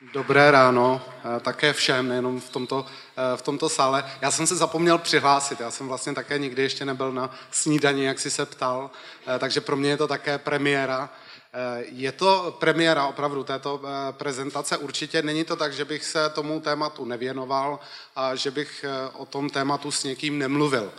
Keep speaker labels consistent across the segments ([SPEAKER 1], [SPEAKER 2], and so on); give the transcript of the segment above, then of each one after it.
[SPEAKER 1] Dobré ráno, eh, také všem, nejenom v tomto, eh, v tomto sále. Já jsem se zapomněl přihlásit, já jsem vlastně také nikdy ještě nebyl na snídani, jak si se ptal, eh, takže pro mě je to také premiéra. Je to premiéra opravdu této prezentace. Určitě není to tak, že bych se tomu tématu nevěnoval a že bych o tom tématu s někým nemluvil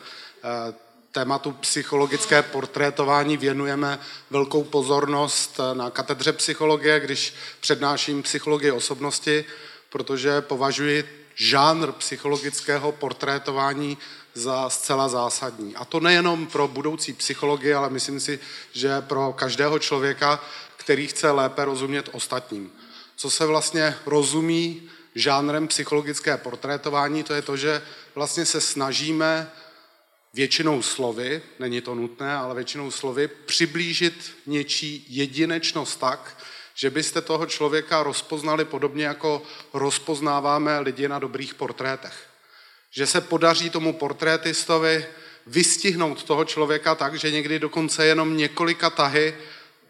[SPEAKER 1] tématu psychologické portrétování věnujeme velkou pozornost na katedře psychologie, když přednáším psychologii osobnosti, protože považuji žánr psychologického portrétování za zcela zásadní. A to nejenom pro budoucí psychologii, ale myslím si, že pro každého člověka, který chce lépe rozumět ostatním. Co se vlastně rozumí žánrem psychologické portrétování, to je to, že vlastně se snažíme většinou slovy, není to nutné, ale většinou slovy, přiblížit něčí jedinečnost tak, že byste toho člověka rozpoznali podobně, jako rozpoznáváme lidi na dobrých portrétech. Že se podaří tomu portrétistovi vystihnout toho člověka tak, že někdy dokonce jenom několika tahy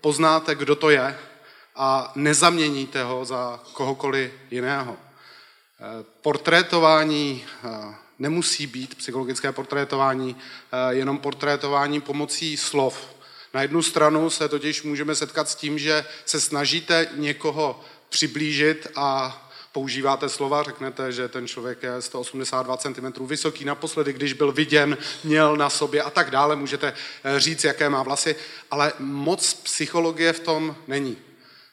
[SPEAKER 1] poznáte, kdo to je a nezaměníte ho za kohokoliv jiného. Portrétování nemusí být psychologické portrétování eh, jenom portrétování pomocí slov. Na jednu stranu se totiž můžeme setkat s tím, že se snažíte někoho přiblížit a používáte slova, řeknete, že ten člověk je 182 cm vysoký, naposledy, když byl viděn, měl na sobě a tak dále, můžete eh, říct, jaké má vlasy, ale moc psychologie v tom není.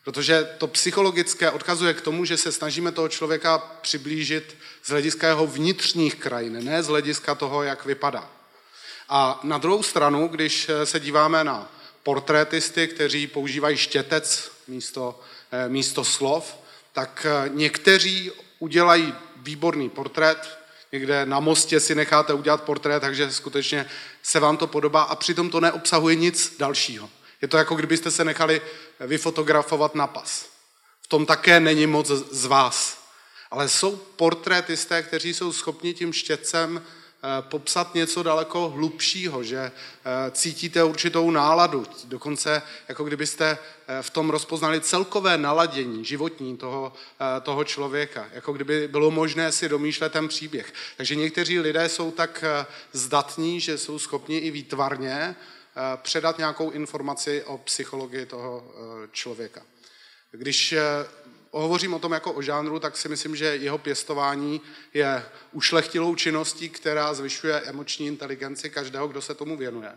[SPEAKER 1] Protože to psychologické odkazuje k tomu, že se snažíme toho člověka přiblížit z hlediska jeho vnitřních krajin, ne z hlediska toho, jak vypadá. A na druhou stranu, když se díváme na portrétisty, kteří používají štětec místo, eh, místo slov, tak eh, někteří udělají výborný portrét, někde na mostě si necháte udělat portrét, takže skutečně se vám to podobá a přitom to neobsahuje nic dalšího. Je to jako kdybyste se nechali vyfotografovat na pas. V tom také není moc z vás. Ale jsou portrétisté, kteří jsou schopni tím štětcem eh, popsat něco daleko hlubšího, že eh, cítíte určitou náladu, dokonce jako kdybyste eh, v tom rozpoznali celkové naladění životní toho, toho člověka, jako kdyby bylo možné si domýšlet ten příběh. Takže někteří lidé jsou tak zdatní, že jsou schopni i výtvarně předat nějakou informaci o psychologii toho eh, člověka. Když eh, hovořím o tom jako o žánru, tak si myslím, že jeho pěstování je ušlechtilou činností, která zvyšuje emoční inteligenci každého, kdo se tomu věnuje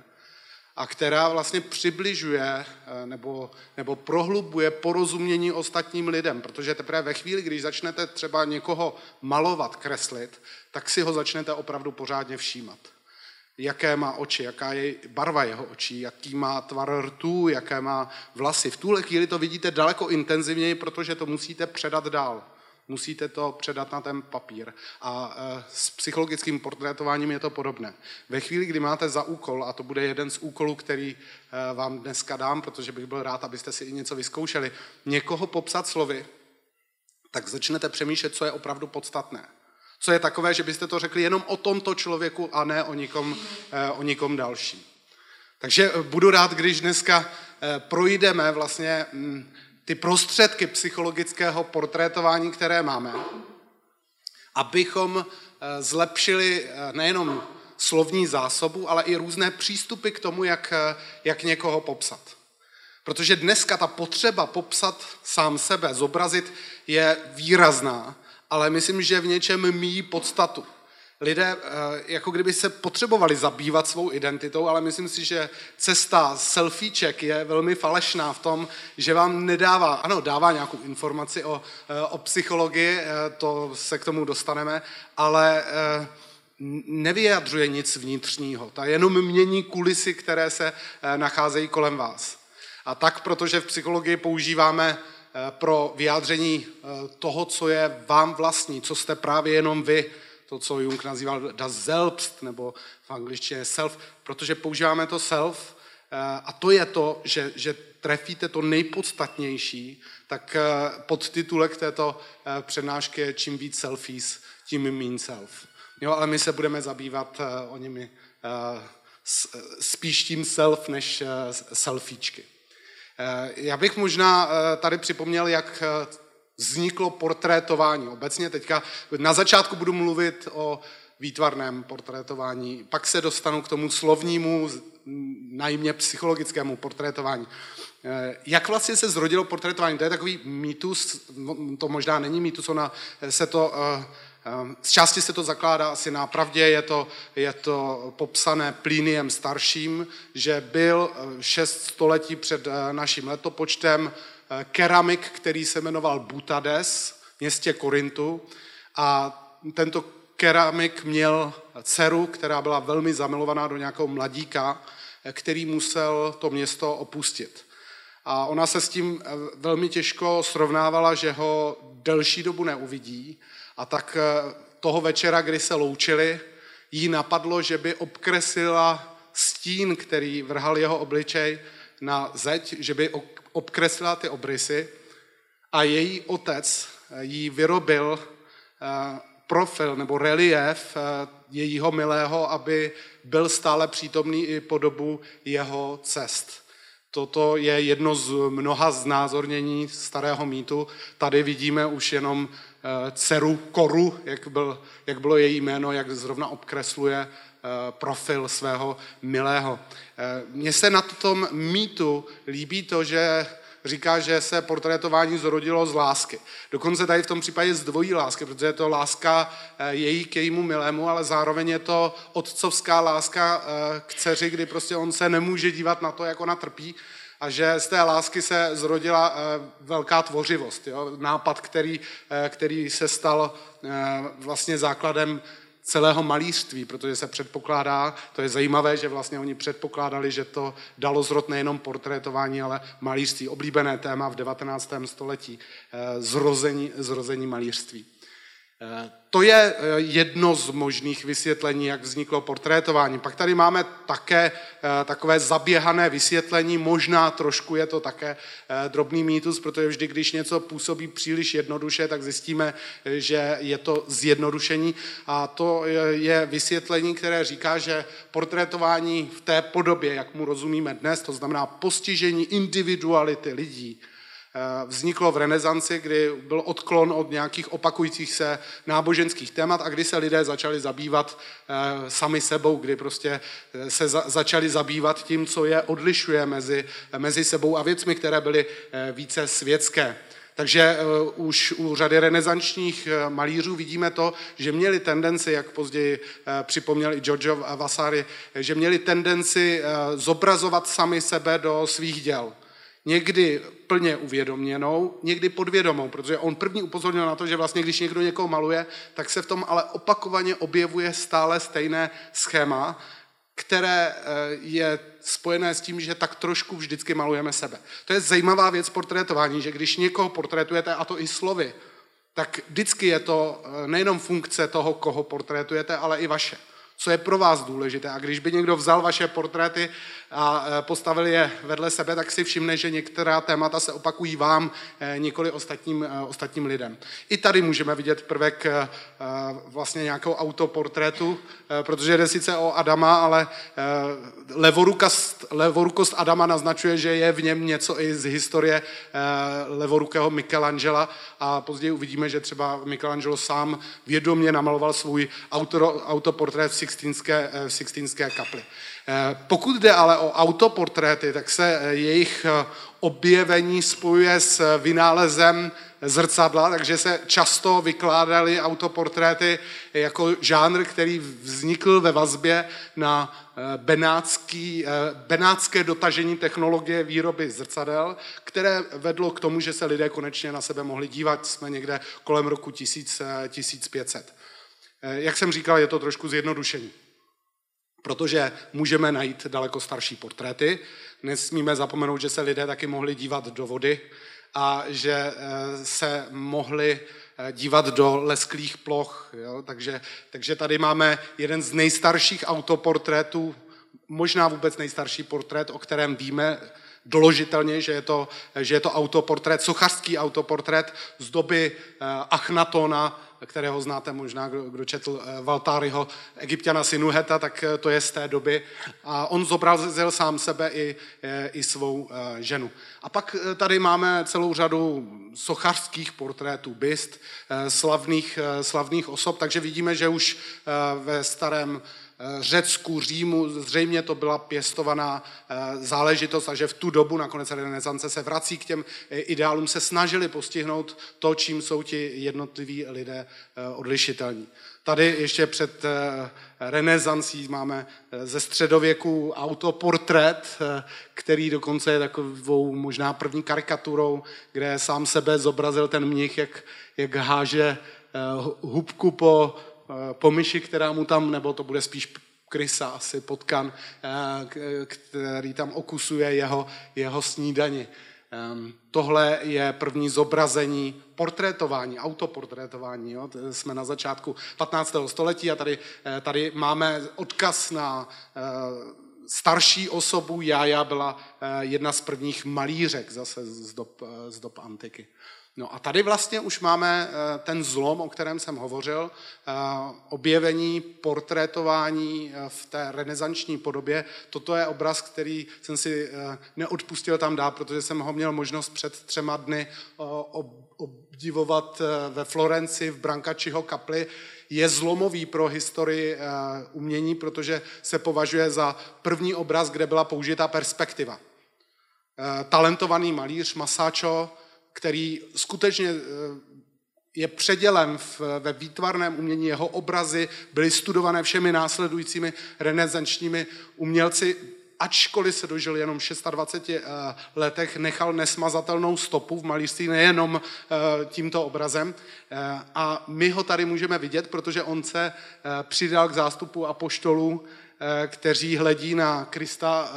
[SPEAKER 1] a která vlastně přibližuje nebo, nebo prohlubuje porozumění ostatním lidem, protože teprve ve chvíli, když začnete třeba někoho malovat, kreslit, tak si ho začnete opravdu pořádně všímat jaké má oči, jaká je barva jeho očí, jaký má tvar rtů, jaké má vlasy. V tuhle chvíli to vidíte daleko intenzivněji, protože to musíte předat dál. Musíte to předat na ten papír. A e, s psychologickým portrétováním je to podobné. Ve chvíli, kdy máte za úkol, a to bude jeden z úkolů, který e, vám dneska dám, protože bych byl rád, abyste si i něco vyzkoušeli, někoho popsat slovy, tak začnete přemýšlet, co je opravdu podstatné co je takové, že byste to řekli jenom o tomto člověku a ne o nikom, eh, o nikom dalším. Takže eh, budu rád, když dneska eh, projdeme vlastně mm, ty prostředky psychologického portrétování, které máme, abychom zlepšili nejenom slovní zásobu, ale i různé přístupy k tomu, jak, jak někoho popsat. Protože dneska ta potřeba popsat sám sebe, zobrazit, je výrazná ale myslím, že v něčem míjí podstatu. Lidé eh, jako kdyby se potřebovali zabývat svou identitou, ale myslím si, že cesta selfieček je velmi falešná v tom, že vám nedává, ano, dává nějakou informaci o, eh, o psychologii, eh, to se k tomu dostaneme, ale nevyjadřuje nic vnitřního. Ta jenom mění kulisy, které se nacházejí kolem vás. A tak, protože v psychologii používáme pro vyjádření eh, toho, co je vám vlastní, co jste právě jenom vy, to, co Jung nazýval das Selbst, nebo v angličtině self, protože používáme to self eh, a to je to, že, že trefíte to nejpodstatnější, tak podtitulek této přednášky je čím víc selfies, tím mean self. Jo, ale my se budeme zabývat o nimi spíš tím self než selfiečky. Eh, já bych možná eh, tady připomněl, jak eh, vzniklo portrétování obecně. Teďka na začátku budu mluvit o výtvarném portrétování, pak se dostanu k tomu slovnímu, najmě psychologickému portrétování. Jak vlastně se zrodilo portrétování? To je takový mýtus, to možná není mýtus, ona se to, z části se to zakládá asi na pravdě, je to, je to popsané Plíniem starším, že byl šest století před naším letopočtem keramik, který se jmenoval Butades v městě Korintu a tento keramik měl dceru, která byla velmi zamilovaná do nějakého mladíka, který musel to město opustit. A ona se s tím eh, velmi těžko srovnávala, že ho delší dobu neuvidí. A tak eh, toho večera, kdy se loučili, jí napadlo, že by obkreslila stín, který vrhal jeho obličej na zeď, že by obkreslila ty obrysy a její otec eh, jí vyrobil profil nebo relief jejího milého, aby byl stále přítomný i po dobu jeho cest. Toto je jedno z mnoha znázornění starého mýtu. Tady vidíme už jenom eh, dceru Koru, jak, byl, jak bylo její jméno, jak zrovna obkresluje eh, profil svého milého. Eh, mně se na tom mýtu líbí to, že říká, že se portrétování zrodilo z lásky. Dokonce tady v tom případě z dvojí lásky, protože je to láska eh, její k jejímu milému, ale zároveň je to otcovská láska eh, k dceři, kdy prostě on se nemůže dívat na to, jak ona trpí, a že z té lásky se zrodila eh, velká tvořivost. Jo? Nápad, který, který se stal vlastně základem celého malířství, protože se předpokládá, to je zajímavé, že vlastně oni předpokládali, že to dalo zrod nejenom portrétování, ale malířství. Oblíbené téma v 19. století, eh, zrození, zrození malířství. Eh, to je eh, jedno z možných vysvětlení, jak vzniklo portrétování. Pak tady máme také eh, takové zaběhané vysvětlení, možná trošku je to také drobný mýtus, protože vždy, když něco působí příliš jednoduše, tak zjistíme, že je to zjednodušení. A to je vysvětlení, které říká, že portrétování v té podobě, jak mu rozumíme dnes, to znamená postižení individuality lidí, Eh, vzniklo v renesanci, kdy byl odklon od nějakých opakujících se náboženských témat a kdy se lidé začali zabývat eh, sami sebou, kdy prostě eh, se začali zabývat tím, co je odlišuje mezi, mezi sebou a věcmi, které byly více světské. Takže už u řady renesančních malířů vidíme to, že měli tendenci, jak později připomněl i Giorgio Vasari, že měli tendenci zobrazovat sami sebe do svých děl. Někdy plně uvědoměnou, někdy podvědomou, protože on první upozornil na to, že vlastně když někdo někoho maluje, tak se v tom ale opakovaně objevuje stále stejné schéma, které eh, je spojené s tím, že tak trošku vždycky malujeme sebe. To je zajímavá věc portrétování, že když někoho portrétujete, a to i slovy, tak vždycky je to eh, nejenom funkce toho, koho portrétujete, ale i vaše co je pro vás důležité. A když by někdo vzal vaše portréty a e, postavil je vedle sebe, tak si všimne, že některá témata se opakují vám, e, nikoli ostatním, e, ostatním lidem. I tady můžeme vidět prvek vlastně nějakého autoportrétu, protože jde sice o Adama, ale levorukost, levorukost Adama naznačuje, že je v něm něco i z historie levorukého Michelangela a později uvidíme, že třeba Michelangelo sám vědomě namaloval svůj auto, autoportrét v Sixtínské, v Sixtínské kapli. Eh, pokud jde ale o autoportréty, tak se eh, jejich eh, objevení spojuje s vynálezem zrcadla, takže se často vykládaly autoportréty jako žánr, který vznikl ve vazbě na benátský, benátské dotažení technologie výroby zrcadel, které vedlo k tomu, že se lidé konečně na sebe mohli dívat. Jsme někde kolem roku 1500. Jak jsem říkal, je to trošku zjednodušení protože můžeme najít daleko starší portréty. Nesmíme zapomenout, že se lidé taky mohli dívat do vody a že eh, se mohli eh, dívat do lesklých ploch. Jo? Takže, takže tady máme jeden z nejstarších autoportrétů, možná vůbec nejstarší portrét, o kterém víme doložitelně, že je to, že je to autoportrét, sochařský autoportrét z doby eh, Achnatona, kterého znáte možná, kdo, kdo četl Valtáryho Egyptiana Sinuheta, tak to je z té doby. A on zobrazil sám sebe i, i svou ženu. A pak tady máme celou řadu sochařských portrétů, byst, slavných, slavných osob, takže vidíme, že už ve starém Eh, Řecku, Římu, zřejmě to byla pěstovaná eh, záležitost a že v tu dobu, nakonec renesance, se vrací k těm eh, ideálům, se snažili postihnout to, čím jsou ti jednotliví lidé odlišitelní. Tady ještě před renesancí máme ze středověku autoportrét, který dokonce je takovou možná první karikaturou, kde sám sebe zobrazil ten mnich, jak, jak háže hubku po po myši, která mu tam, nebo to bude spíš krysa asi potkan, eh, který tam okusuje jeho, jeho snídani. Ehm, tohle je první zobrazení portrétování, autoportrétování. Jo? Jsme na začátku 15. století a tady, eh, tady máme odkaz na eh, starší osobu. Jája byla jedna z prvních malířek zase z dob, z dob antiky. No a tady vlastně už máme eh, ten zlom, o kterém jsem hovořil, eh, objevení, portrétování eh, v té renesanční podobě. Toto je obraz, který jsem si neodpustil tam dát, protože jsem ho měl možnost před třema dny obdivovat ve Florenci v Brancačiho kapli. Je zlomový pro historii umění, protože se považuje za první obraz, kde byla použita perspektiva. Talentovaný malíř Masáčo který skutečně eh, je předělem v, ve výtvarném umění, jeho obrazy byly studované všemi následujícími renesančními umělci, ačkoliv se dožil jenom 26 eh, letech, nechal nesmazatelnou stopu v malířství, nejenom eh, tímto obrazem. A my ho tady můžeme vidět, protože on se přidal k zástupu apoštolů, kteří hledí na Krista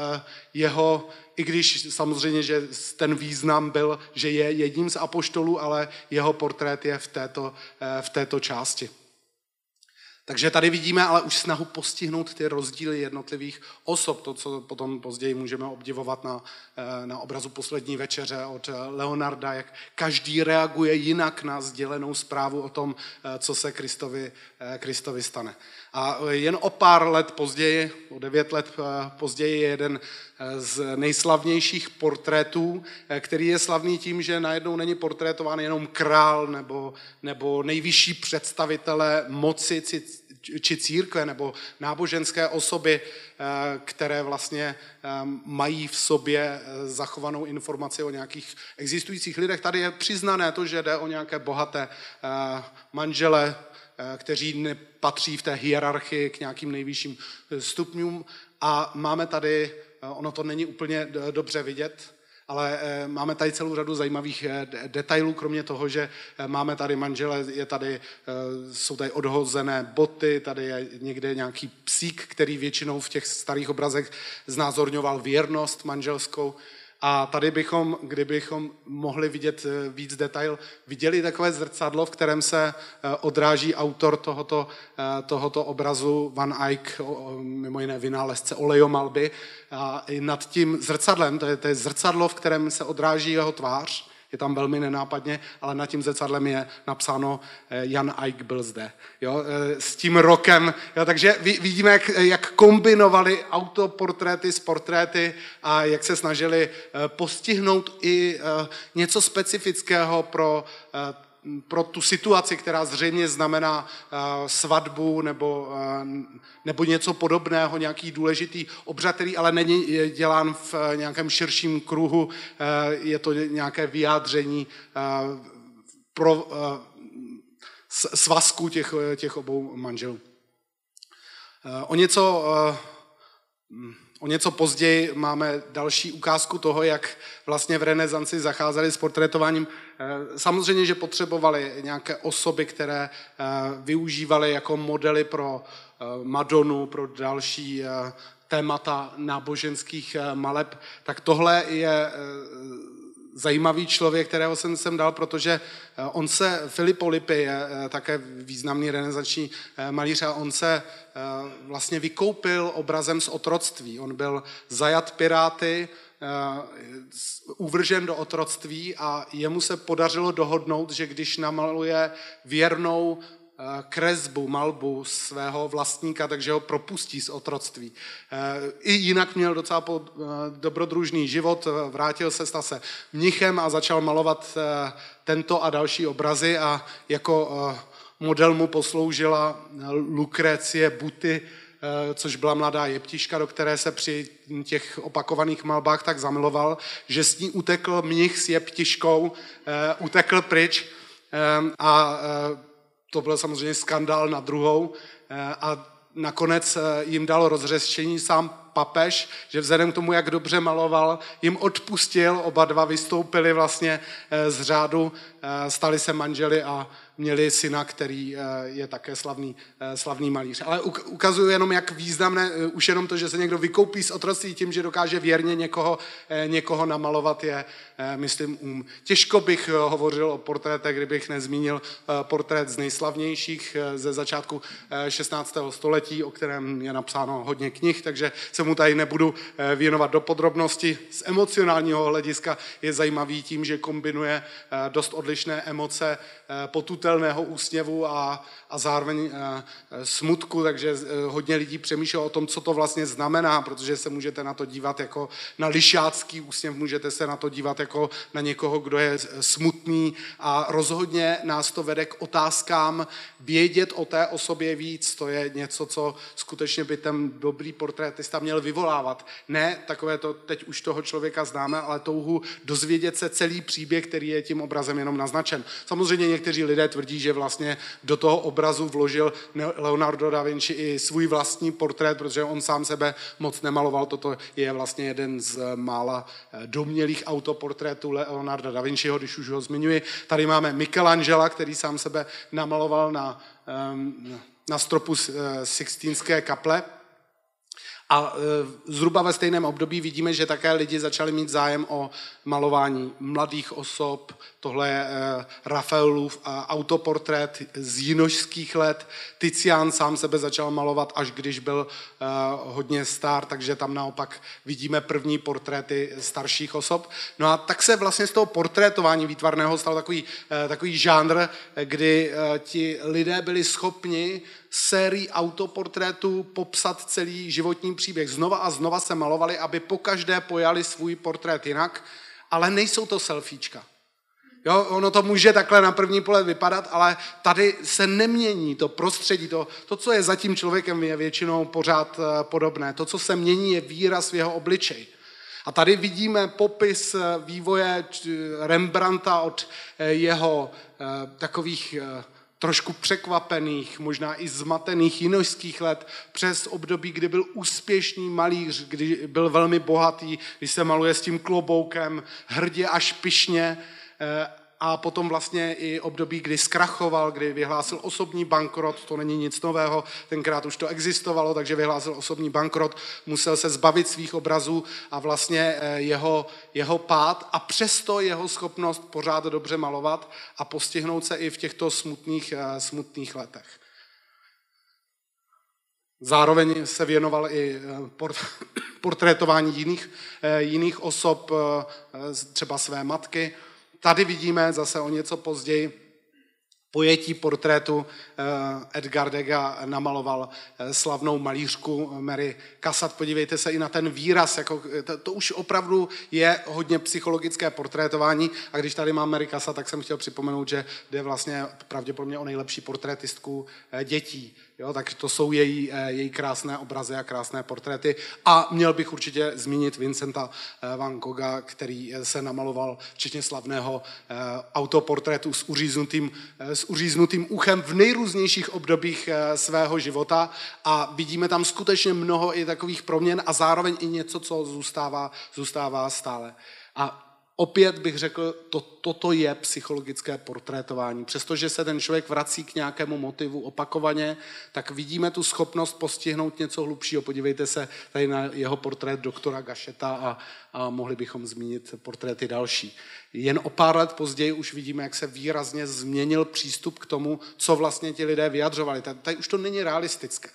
[SPEAKER 1] jeho i když samozřejmě, že ten význam byl, že je jedním z apoštolů, ale jeho portrét je v této, eh, v této části. Takže tady vidíme ale už snahu postihnout ty rozdíly jednotlivých osob, to, co potom později můžeme obdivovat na, eh, na obrazu Poslední večeře od Leonarda, jak každý reaguje jinak na sdělenou zprávu o tom, eh, co se Kristovi, Kristovi stane. A jen o pár let později, o devět let později, je jeden z nejslavnějších portrétů, eh, který je slavný tím, že najednou není portrétován jenom král nebo, nebo nejvyšší představitelé moci či církve nebo náboženské osoby, eh, které vlastně eh, mají v sobě zachovanou informaci o nějakých existujících lidech. Tady je přiznané to, že jde o nějaké bohaté manžele, kteří nepatří v té hierarchii k nějakým nejvyšším stupňům. A máme tady Eh, ono to není úplně dobře vidět, ale eh, máme tady celou řadu zajímavých eh, detailů, kromě toho, že máme tady manžele, je tady, jsou tady odhozené boty, tady je někde nějaký psík, který většinou v těch starých obrazech znázorňoval věrnost manželskou. A tady bychom, kdybychom mohli vidět eh, víc detail, viděli takové zrcadlo, v kterém se eh, odráží autor tohoto, eh, tohoto obrazu Van Eyck, mimo jiné vynálezce olejomalby. A nad tím zrcadlem, to je, to je zrcadlo, v kterém se odráží jeho tvář, je tam velmi nenápadně, ale nad tím zrcadlem je napsáno eh, Jan Eik byl zde. Jo, eh, s tím rokem. Jo, takže vidíme, jak, jak kombinovali autoportréty s portréty a jak se snažili eh, postihnout i něco specifického pro pro tu situaci, která zřejmě znamená uh, svatbu nebo, uh, nebo něco podobného, nějaký důležitý obřad, který ale není dělán v uh, nějakém širším kruhu, uh, je to nějaké vyjádření pro svazku těch, těch obou manželů. O něco O něco později máme další ukázku toho, jak vlastně v renesanci zacházeli s portrétováním. Eh, samozřejmě, že potřebovali nějaké osoby, které eh, využívali jako modely pro eh, Madonu, pro další témata náboženských maleb, tak tohle je zajímavý člověk, kterého jsem sem dal, protože on se, Filippo Lippi je také významný renesanční malíř a on se vlastně vykoupil obrazem z otroctví. On byl zajat piráty, uvržen do otroctví a jemu se podařilo dohodnout, že když namaluje věrnou Eh, kresbu, malbu svého vlastníka, takže ho propustí z otroctví. Eh, I jinak měl docela eh, dobrodružný život, vrátil se, stal mnichem a začal malovat tento a další obrazy a jako model mu posloužila Lukrecie Buty, což byla mladá jeptiška, do které se při těch opakovaných malbách tak zamiloval, že s ní utekl mnich s jeptiškou, utekl pryč a to byl samozřejmě skandál na druhou eh, a nakonec eh, jim dal rozřešení sám papež, že vzhledem k tomu, jak dobře maloval, jim odpustil, oba dva vystoupili vlastně eh, z řádu, stali se manželi a měli syna, který eh, je také slavný, eh, slavný malíř. Ale ukazuju jenom, jak významné, eh, už jenom to, že se někdo vykoupí z otroctví tím, že dokáže věrně někoho, někoho namalovat, je, myslím, um. Těžko bych hovořil o portrétech, kdybych nezmínil portrét z nejslavnějších ze začátku 16. století, o kterém je napsáno hodně knih, takže se mu tady nebudu věnovat do podrobnosti. Z emocionálního hlediska je zajímavý tím, že kombinuje dost odlišné emoce, potuto neviditelného úsměvu a, a zároveň eh, smutku, takže eh, hodně lidí přemýšlí o tom, co to vlastně znamená, protože se můžete na to dívat jako na lišácký úsměv, můžete se na to dívat jako na někoho, kdo je smutný a rozhodně nás to vede k otázkám vědět o té osobě víc. To je něco, co skutečně by ten dobrý portrétista měl vyvolávat. Ne takové to, teď už toho člověka známe, ale touhu dozvědět se celý příběh, který je tím obrazem jenom naznačen. Samozřejmě někteří lidé tvrdí, že vlastně do toho obrazu vložil Leonardo da Vinci i svůj vlastní portrét, protože on sám sebe moc nemaloval. Toto je vlastně jeden z mála eh, domělých autoportrétů Leonarda da Vinciho, když už ho zmiňuji. Tady máme Michelangela, který sám sebe namaloval na, ehm, na stropu eh, Sixtínské kaple. A e, zhruba ve stejném období vidíme, že také lidi začali mít zájem o malování mladých osob. Tohle je e, Rafaelův autoportrét z jinožských let. Tizian sám sebe začal malovat, až když byl e, hodně star, takže tam naopak vidíme první portréty starších osob. No a tak se vlastně z toho portrétování výtvarného stal takový, takový žánr, kdy ti lidé byli schopni sérii autoportrétů popsat celý životní příběh. Znova a znova se malovali, aby po každé pojali svůj portrét jinak, ale nejsou to selfiečka. Jo, ono to může takhle na první pohled vypadat, ale tady se nemění to prostředí, to, to, co je za tím člověkem, je většinou pořád eh, podobné. To, co se mění, je výraz v jeho obličej. A tady vidíme popis eh, vývoje Rembrandta od eh, jeho takových trošku překvapených, možná i zmatených jinožských let, přes období, kdy byl úspěšný malíř, kdy byl velmi bohatý, když se maluje s tím kloboukem, hrdě až pišně eh, a potom vlastně i období, kdy zkrachoval, kdy vyhlásil osobní bankrot, to není nic nového, tenkrát už to existovalo, takže vyhlásil osobní bankrot, musel se zbavit svých obrazů a vlastně eh, jeho, jeho pád a přesto jeho schopnost pořád dobře malovat a postihnout se i v těchto smutných, eh, smutných letech. Zároveň se věnoval i eh, portrétování jiných, jiných osob, třeba své matky, Tady vidíme zase o něco později pojetí portrétu eh, Edgar Degas namaloval eh, slavnou malířku Mary Cassatt. Podívejte se i na ten výraz, jako, to, to už opravdu je hodně psychologické portrétování a když tady mám Mary Cassatt, tak jsem chtěl připomenout, že jde vlastně pravděpodobně o nejlepší portrétistku eh, dětí. Jo, tak to jsou její, její krásné obrazy a krásné portréty. A měl bych určitě zmínit Vincenta van Gogha, který se namaloval včetně slavného autoportrétu s uříznutým, s uříznutým uchem v nejrůznějších obdobích eh, svého života a vidíme tam skutečně mnoho i takových proměn a zároveň i něco, co zůstává, zůstává stále. A opět bych řekl, to, toto je psychologické portrétování. Přestože se ten člověk vrací k nějakému motivu opakovaně, tak vidíme tu schopnost postihnout něco hlubšího. Podívejte se tady na jeho portrét doktora Gašeta a, a mohli bychom zmínit portréty další. Jen o pár let později už vidíme, jak se výrazně změnil přístup k tomu, co vlastně ti lidé vyjadřovali. Tady už to není realistické.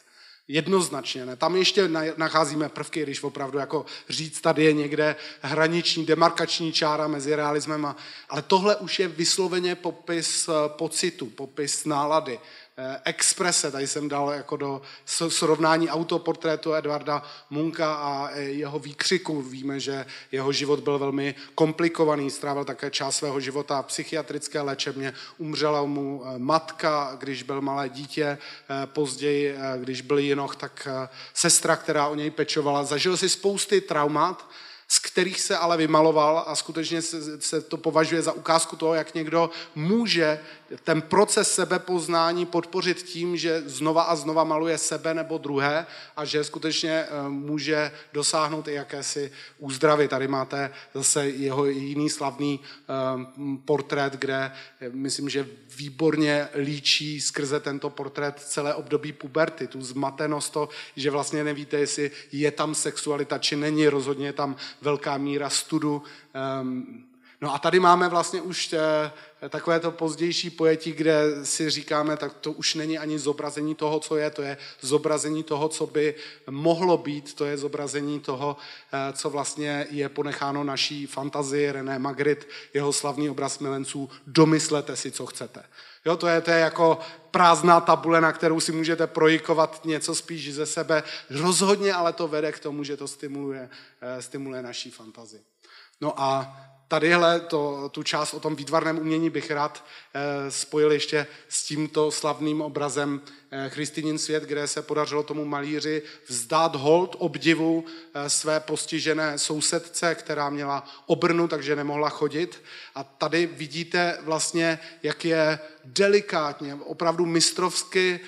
[SPEAKER 1] Jednoznačně ne. Tam ještě nacházíme prvky, když opravdu jako říct, tady je někde hraniční, demarkační čára mezi realismem a... Ale tohle už je vysloveně popis pocitu, popis nálady, Eh, exprese, tady jsem dal jako do srovnání autoportrétu Edvarda Munka a eh, jeho výkřiku. Víme, že jeho život byl velmi komplikovaný, strávil také část svého života psychiatrické léčebně, umřela mu eh, matka, když byl malé dítě, později, když byl jinoch, tak sestra, která o něj pečovala. Zažil si spousty traumat, z kterých se ale vymaloval a skutečně se, se to považuje za ukázku toho, jak někdo může ten proces sebepoznání podpořit tím, že znova a znova maluje sebe nebo druhé a že skutečně eh, může dosáhnout i jakési úzdravy. Tady máte zase jeho jiný slavný eh, portrét, kde eh, myslím, že výborně líčí skrze tento portrét celé období puberty, tu zmatenost, to, že vlastně nevíte, jestli je tam sexualita, či není, rozhodně je tam velká míra studu. Ehm, no a tady máme vlastně už takové to pozdější pojetí, kde si říkáme, tak to už není ani zobrazení toho, co je, to je zobrazení toho, co by mohlo být, to je zobrazení toho, eh, co vlastně je ponecháno naší fantazii René Magritte, jeho slavný obraz milenců, domyslete si, co chcete. Jo, to je, to je jako prázdná tabule, na kterou si můžete projikovat něco spíš ze sebe. Rozhodně ale to vede k tomu, že to stimuluje, eh, stimuluje naší fantazii. No a tadyhle to, tu část o tom výtvarném umění bych rád eh, spojil ještě s tímto slavným obrazem eh, Christinin svět, kde se podařilo tomu malíři vzdát hold obdivu eh, své postižené sousedce, která měla obrnu, takže nemohla chodit. A tady vidíte vlastně, jak je delikátně, opravdu mistrovsky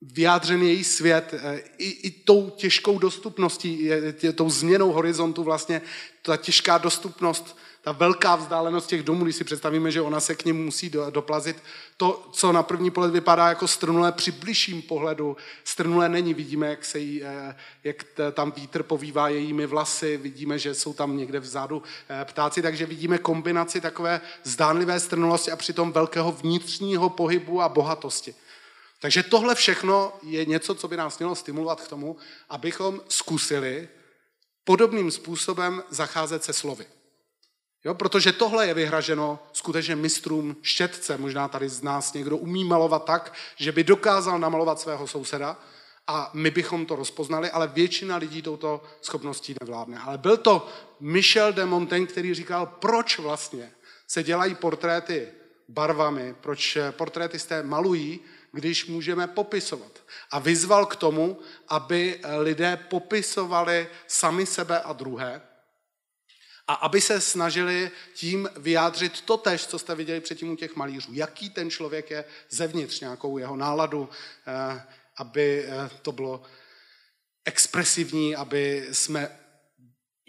[SPEAKER 1] vyjádřený její svět i, i tou těžkou dostupností, tou změnou horizontu vlastně, ta těžká dostupnost ta velká vzdálenost těch domů, když si představíme, že ona se k ním musí doplazit, to, co na první pohled vypadá jako strnulé, při bližším pohledu strnulé není. Vidíme, jak, se jí, eh, jak tam vítr povývá jejími vlasy, vidíme, že jsou tam někde vzadu eh, ptáci, takže vidíme kombinaci takové zdánlivé strnulosti a přitom velkého vnitřního pohybu a bohatosti. Takže tohle všechno je něco, co by nás mělo stimulovat k tomu, abychom zkusili podobným způsobem zacházet se slovy. Jo, protože tohle je vyhraženo skutečně mistrům štětce. Možná tady z nás někdo umí malovat tak, že by dokázal namalovat svého souseda a my bychom to rozpoznali, ale většina lidí touto schopností nevládne. Ale byl to Michel de Montaigne, který říkal, proč vlastně se dělají portréty barvami, proč portrétisté malují, když můžeme popisovat. A vyzval k tomu, aby lidé popisovali sami sebe a druhé, a aby se snažili tím vyjádřit to tež, co jste viděli předtím u těch malířů. Jaký ten člověk je zevnitř, nějakou jeho náladu, eh, aby eh, to bylo expresivní, aby jsme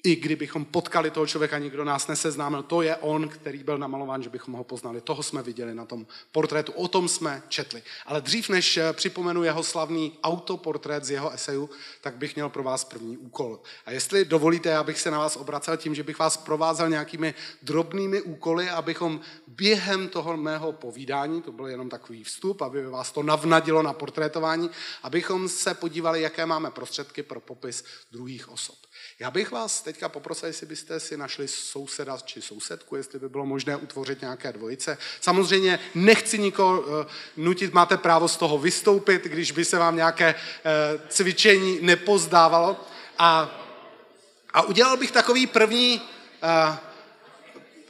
[SPEAKER 1] i kdybychom potkali toho člověka, nikdo nás neseznámil, to je on, který byl namalován, že bychom ho poznali. Toho jsme viděli na tom portrétu, o tom jsme četli. Ale dřív, než eh, připomenu jeho slavný autoportrét z jeho eseju, tak bych měl pro vás první úkol. A jestli dovolíte, abych se na vás obracel tím, že bych vás provázel nějakými drobnými úkoly, abychom během toho mého povídání, to byl jenom takový vstup, aby vás to navnadilo na portrétování, abychom se podívali, jaké máme prostředky pro popis druhých osob. Já bych vás teďka poprosil, jestli byste si našli souseda či sousedku, jestli by bylo možné utvořit nějaké dvojice. Samozřejmě nechci nikoho uh, nutit, máte právo z toho vystoupit, když by se vám nějaké uh, cvičení nepozdávalo. A, a udělal bych takový první, uh,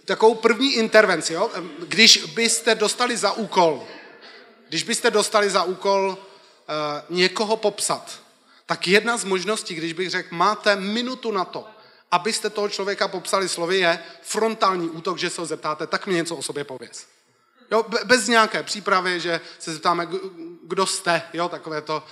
[SPEAKER 1] takovou první intervenci. Jo? Když byste dostali za úkol, když byste dostali za úkol někoho popsat, tak jedna z možností, když bych řekl, máte minutu na to, abyste toho člověka popsali slovy, je frontální útok, že se ho zeptáte, tak mi něco o sobě pověz. Jo, bez nějaké přípravy, že se zeptáme, kdo jste, jo, takové to,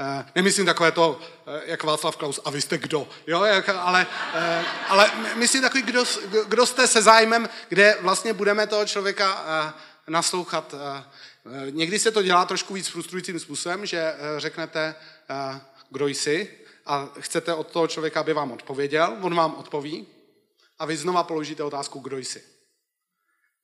[SPEAKER 1] eh, nemyslím takové to, eh, jak Václav Klaus, a vy jste kdo, jo, jak, ale, eh, ale myslím takový, kdo, kdo jste se zájmem, kde vlastně budeme toho člověka eh, naslouchat. Eh, někdy se to dělá trošku víc frustrujícím způsobem, že eh, řeknete, eh, kdo jsi a chcete od toho člověka, aby vám odpověděl, on vám odpoví a vy znova položíte otázku, kdo jsi.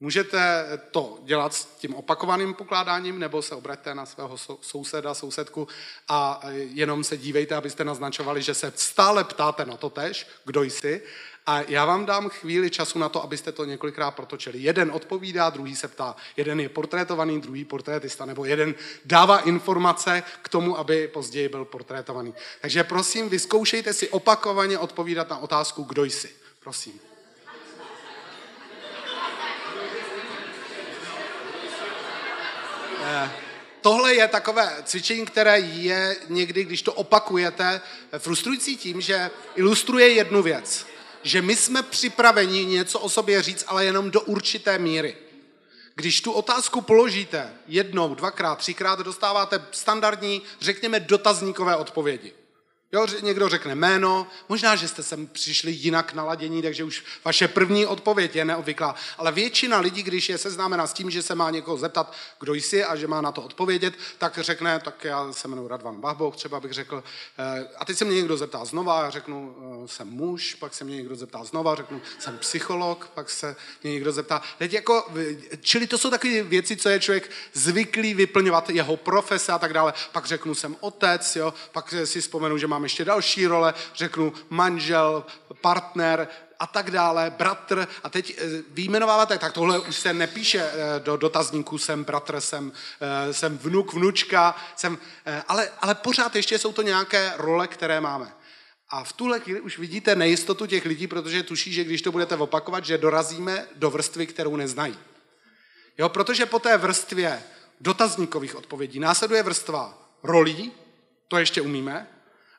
[SPEAKER 1] Můžete to dělat s tím opakovaným pokládáním, nebo se obraťte na svého souseda, sousedku a jenom se dívejte, abyste naznačovali, že se stále ptáte na to tež, kdo jsi. A já vám dám chvíli času na to, abyste to několikrát protočili. Jeden odpovídá, druhý se ptá. Jeden je portrétovaný, druhý portrétista, nebo jeden dává informace k tomu, aby později byl portrétovaný. Takže prosím, vyzkoušejte si opakovaně odpovídat na otázku, kdo jsi. Prosím. Eh, tohle je takové cvičení, které je někdy, když to opakujete, frustrující tím, že ilustruje jednu věc. Že my jsme připraveni něco o sobě říct, ale jenom do určité míry. Když tu otázku položíte jednou, dvakrát, třikrát, dostáváte standardní, řekněme, dotazníkové odpovědi. Jo, někdo řekne jméno, možná, že jste sem přišli jinak naladění, takže už vaše první odpověď je neobvyklá. Ale většina lidí, když je seznámena s tím, že se má někoho zeptat, kdo jsi a že má na to odpovědět, tak řekne, tak já se jmenuji Radvan Bahbok, třeba bych řekl, eh, a teď se mě někdo zeptá znova, já řeknu, eh, jsem muž, pak se mě někdo zeptá znova, řeknu, jsem psycholog, pak se mě někdo zeptá. Teď jako, čili to jsou takové věci, co je člověk zvyklý vyplňovat, jeho profese a tak dále. Pak řeknu, jsem otec, jo, pak si vzpomenu, že mám ještě další role, řeknu manžel, partner a tak dále, bratr. A teď eh, vyjmenováváte, tak tohle už se nepíše eh, do dotazníku, jsem bratr, jsem, eh, jsem vnuk, vnučka, jsem, ale, ale pořád ještě jsou to nějaké role, které máme. A v tuhle chvíli už vidíte nejistotu těch lidí, protože tuší, že když to budete opakovat, že dorazíme do vrstvy, kterou neznají. Jo, protože po té vrstvě dotazníkových odpovědí následuje vrstva rolí, to ještě umíme,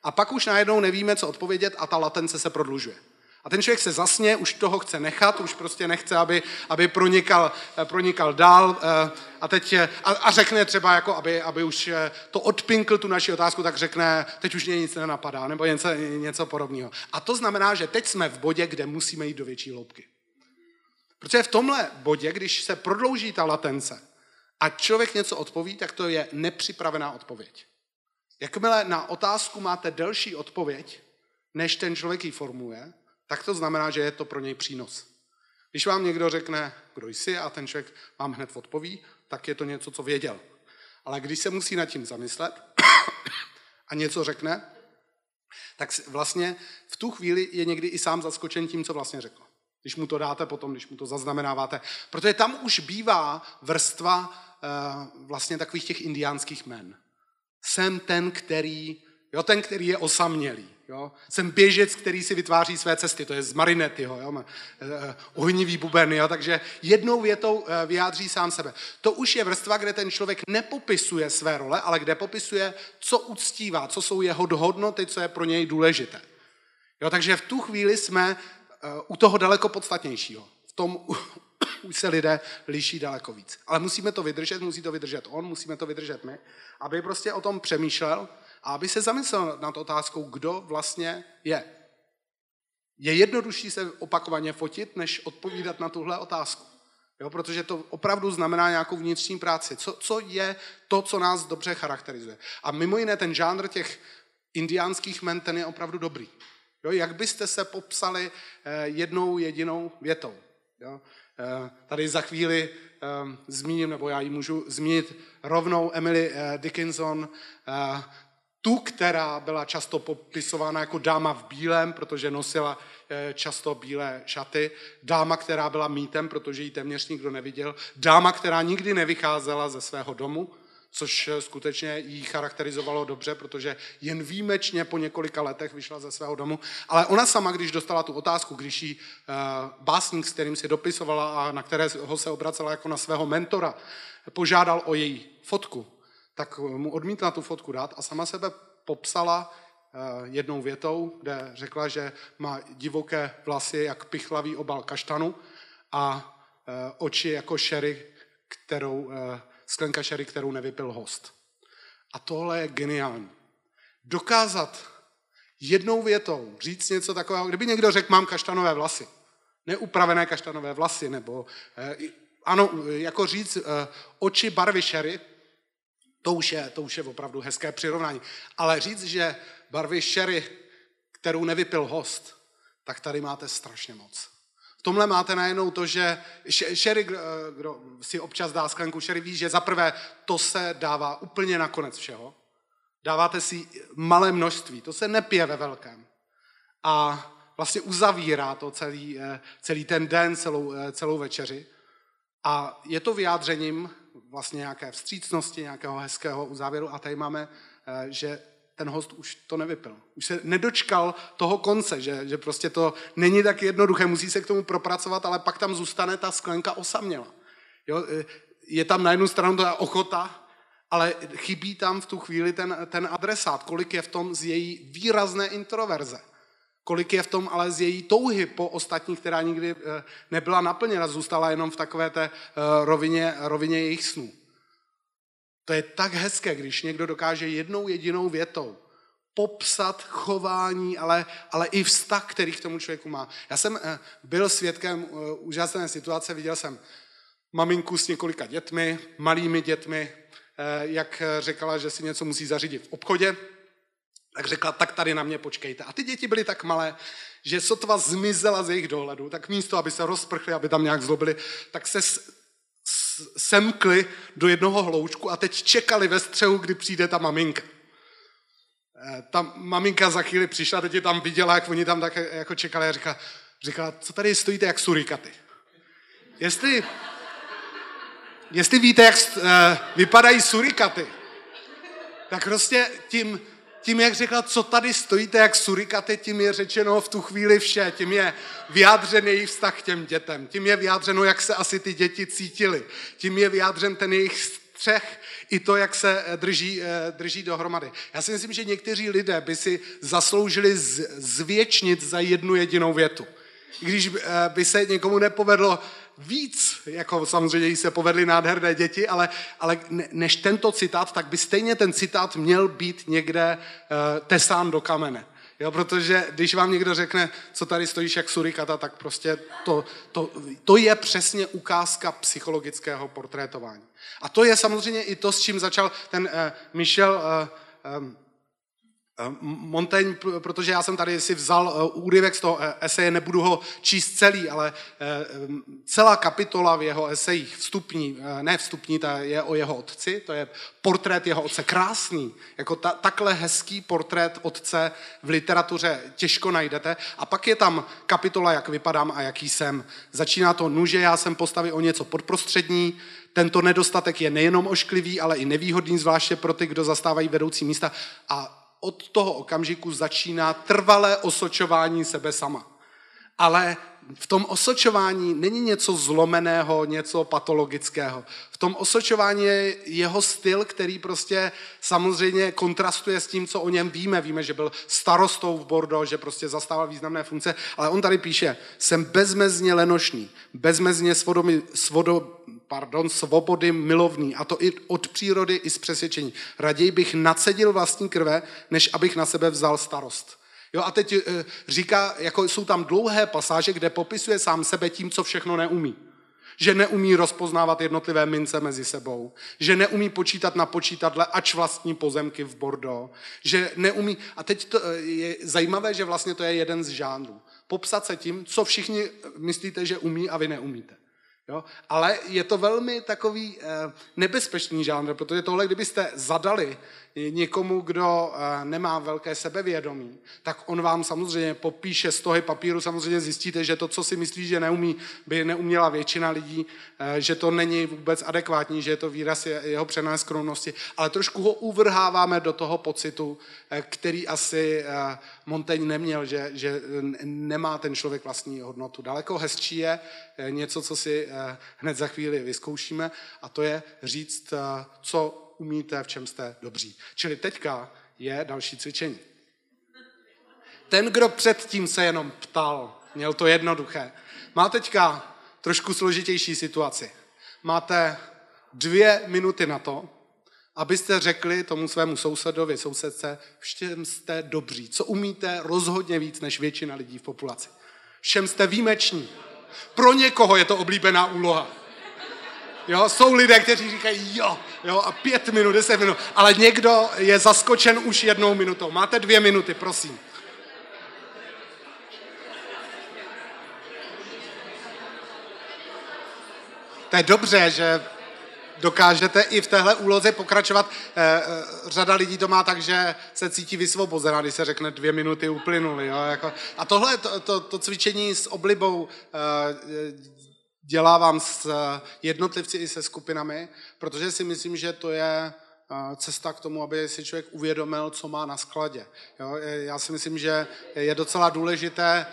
[SPEAKER 1] a pak už najednou nevíme, co odpovědět a ta latence se prodlužuje. A ten člověk se zasně, už toho chce nechat, už prostě nechce, aby, aby pronikal, eh, pronikal dál eh, a, teď, a, a řekne třeba, jako aby, aby už eh, to odpinkl tu naši otázku, tak řekne, teď už mě nic nenapadá, nebo něco, něco podobného. A to znamená, že teď jsme v bodě, kde musíme jít do větší hloubky. Protože v tomhle bodě, když se prodlouží ta latence a člověk něco odpoví, tak to je nepřipravená odpověď. Jakmile na otázku máte delší odpověď, než ten člověk ji formuje, tak to znamená, že je to pro něj přínos. Když vám někdo řekne, kdo jsi, a ten člověk vám hned odpoví, tak je to něco, co věděl. Ale když se musí nad tím zamyslet a něco řekne, tak vlastně v tu chvíli je někdy i sám zaskočen tím, co vlastně řekl. Když mu to dáte potom, když mu to zaznamenáváte. Protože tam už bývá vrstva uh, vlastně takových těch indiánských men. Jsem ten, který, jo, ten, který je osamělý. Jo. Jsem běžec, který si vytváří své cesty, to je z Marinetyho, jo, eh, ohnivý buben, jo, takže jednou větou eh, vyjádří sám sebe. To už je vrstva, kde ten člověk nepopisuje své role, ale kde popisuje, co uctívá, co jsou jeho hodnoty, co je pro něj důležité. Jo, takže v tu chvíli jsme eh, u toho daleko podstatnějšího. V tom už se lidé liší daleko víc. Ale musíme to vydržet, musí to vydržet on, musíme to vydržet my, aby prostě o tom přemýšlel a aby se zamyslel nad otázkou, kdo vlastně je. Je jednodušší se opakovaně fotit, než odpovídat na tuhle otázku. Jo, protože to opravdu znamená nějakou vnitřní práci. Co, co je to, co nás dobře charakterizuje? A mimo jiné ten žánr těch indiánských men, ten je opravdu dobrý. Jo, jak byste se popsali eh, jednou jedinou větou? Jo? Eh, tady za chvíli eh, zmíním, nebo já ji můžu zmínit rovnou Emily eh, Dickinson, tu, která byla často popisována jako dáma v bílém, protože nosila často bílé šaty, dáma, která byla mýtem, protože ji téměř nikdo neviděl, dáma, která nikdy nevycházela ze svého domu, což eh, skutečně jí charakterizovalo dobře, protože jen výjimečně po několika letech vyšla ze svého domu. Ale ona sama, když dostala tu otázku, když jí uh, básník, s kterým si dopisovala a na kterého se obracela jako na svého mentora, požádal o její fotku, tak mu odmítla tu fotku dát a sama sebe popsala uh, jednou větou, kde řekla, že má divoké vlasy jak pichlavý obal kaštanu a oči jako šery, kterou sklenka šery, kterou nevypil host. A tohle je geniální. Dokázat jednou větou říct něco takového, kdyby někdo řekl, mám kaštanové vlasy, neupravené kaštanové vlasy, nebo eh, ano, jako říct eh, oči barvy šery, to už, je, to už je opravdu hezké přirovnání. Ale říct, že barvy šery, kterou nevypil host, tak tady máte strašně moc tomhle máte najednou to, že sherry, kdo si občas dá sklenku sherry, ví, že za prvé to se dává úplně na konec všeho. Dáváte si malé množství, to se nepije ve velkém. A vlastně uzavírá to celý, eh, celý ten den, celou, eh, celou večeři. A je to vyjádřením vlastně nějaké vstřícnosti, nějakého hezkého uzávěru. A tady máme, eh, že ten host už to nevypil. Už se nedočkal toho konce, že, že prostě to není tak jednoduché, musí se k tomu propracovat, ale pak tam zůstane ta sklenka osaměla. Jo? Je tam na jednu stranu ta ochota, ale chybí tam v tu chvíli ten, ten adresát, kolik je v tom z její výrazné introverze. Kolik je v tom ale z její touhy po ostatních, která nikdy eh, nebyla naplněna, zůstala jenom v takové té eh, rovině, rovině jejich snů. To je tak hezké, když někdo dokáže jednou jedinou větou popsat chování, ale, ale i vztah, který k tomu člověku má. Já jsem eh, byl svědkem úžasné situace, viděl jsem maminku s několika dětmi, malými dětmi, jak řekla, že si něco musí zařídit v obchodě, tak řekla, tak tady na mě počkejte. A ty děti byly tak malé, že sotva zmizela z jejich dohledu, tak místo, aby se rozprchly, aby tam nějak zlobili, tak se semkli do jednoho hloučku a teď čekali ve střehu, kdy přijde ta maminka. Eh, ta maminka za chvíli přišla, teď je tam viděla, jak oni tam tak jako čekali a říkala, říkala, co tady stojíte jak surikaty. Jestli, jestli víte, jak uh, vypadají surikaty, tak prostě tím tím, jak řekla, co tady stojíte, jak surikaty, tím je řečeno v tu chvíli vše. Tím je vyjádřen její vztah k těm dětem. Tím je vyjádřeno, jak se asi ty děti cítily. Tím je vyjádřen ten jejich střech i to, jak se eh, drží, eh, drží dohromady. Já si myslím, že někteří lidé by si zasloužili zvětšnit za jednu jedinou větu. Když eh, by se někomu nepovedlo víc, jako samozřejmě se povedly nádherné děti, ale, ale než tento citát, tak by stejně ten citát měl být někde uh, tesán do kamene. Jo, protože když vám někdo řekne, co tady stojíš jak surikata, tak prostě to, to, to je přesně ukázka psychologického portrétování. A to je samozřejmě i to, s čím začal ten uh, Michel uh, um, Eh, Montaigne, protože já jsem tady si vzal eh, úryvek z toho eh, eseje, nebudu ho číst celý, ale celá kapitola v jeho esejích, vstupní, ne vstupní, ta je o jeho otci, to je portrét jeho otce, krásný, jako ta, takhle hezký portrét otce v literatuře těžko najdete. A pak je tam kapitola, jak vypadám a jaký jsem. Začíná to nuže, já jsem postavil o něco podprostřední, tento nedostatek je nejenom ošklivý, ale i nevýhodný, zvláště pro ty, kdo zastávají vedoucí místa. A od toho okamžiku začíná trvalé osočování sebe sama. Ale v tom osočování není něco zlomeného, něco patologického. V tom osočování je jeho styl, který prostě samozřejmě kontrastuje s tím, co o něm víme. Víme, že byl starostou v Bordeaux, že prostě zastával významné funkce, ale on tady píše, jsem bezmezně lenošný, bezmezně svodomi, svodo, pardon, svobody milovný, a to i od přírody, i z přesvědčení. Raději bych nacedil vlastní krve, než abych na sebe vzal starost. Jo, a teď e, říká, jako jsou tam dlouhé pasáže, kde popisuje sám sebe tím, co všechno neumí. Že neumí rozpoznávat jednotlivé mince mezi sebou, že neumí počítat na počítadle ač vlastní pozemky v Bordeaux, že neumí, a teď to eh, je zajímavé, že vlastně to je jeden z žánrů. Popsat se tím, co všichni myslíte, že umí a vy neumíte. Jo? Ale je to velmi takový eh, nebezpečný žánr, protože tohle, kdybyste zadali někomu, kdo eh, nemá velké sebevědomí, tak on vám samozřejmě popíše z toho papíru, samozřejmě zjistíte, že to, co si myslí, že neumí, by neuměla většina lidí, eh, že to není vůbec adekvátní, že je to výraz jeho přené skromnosti, ale trošku ho uvrháváme do toho pocitu, eh, který asi Montaigne neměl, že, že nemá ten člověk vlastní hodnotu. Daleko hezčí je něco, co si hned za chvíli vyzkoušíme, a to je říct, co umíte, v čem jste dobří. Čili teďka je další cvičení. Ten, kdo předtím se jenom ptal, měl to jednoduché, má teďka trošku složitější situaci. Máte dvě minuty na to, abyste řekli tomu svému sousedovi, sousedce, všem jste dobří. Co umíte rozhodně víc než většina lidí v populaci. Všem jste výjimeční. Pro někoho je to oblíbená úloha. Jo, jsou lidé, kteří říkají jo, jo, a pět minut, deset minut, ale někdo je zaskočen už jednou minutou. Máte dvě minuty, prosím. to je dobře, že dokážete i v téhle úloze pokračovat. Eh, eh, řada lidí to má tak, že se cítí vysvobozená, když se řekne dvě minuty uplynuly. Jo? Jako, a tohle, to, to, to cvičení s oblibou eh, dělávám s jednotlivci i se skupinami, protože si myslím, že to je cesta k tomu, aby si člověk uvědomil, co má na skladě. Jo? Já si myslím, že je docela důležité,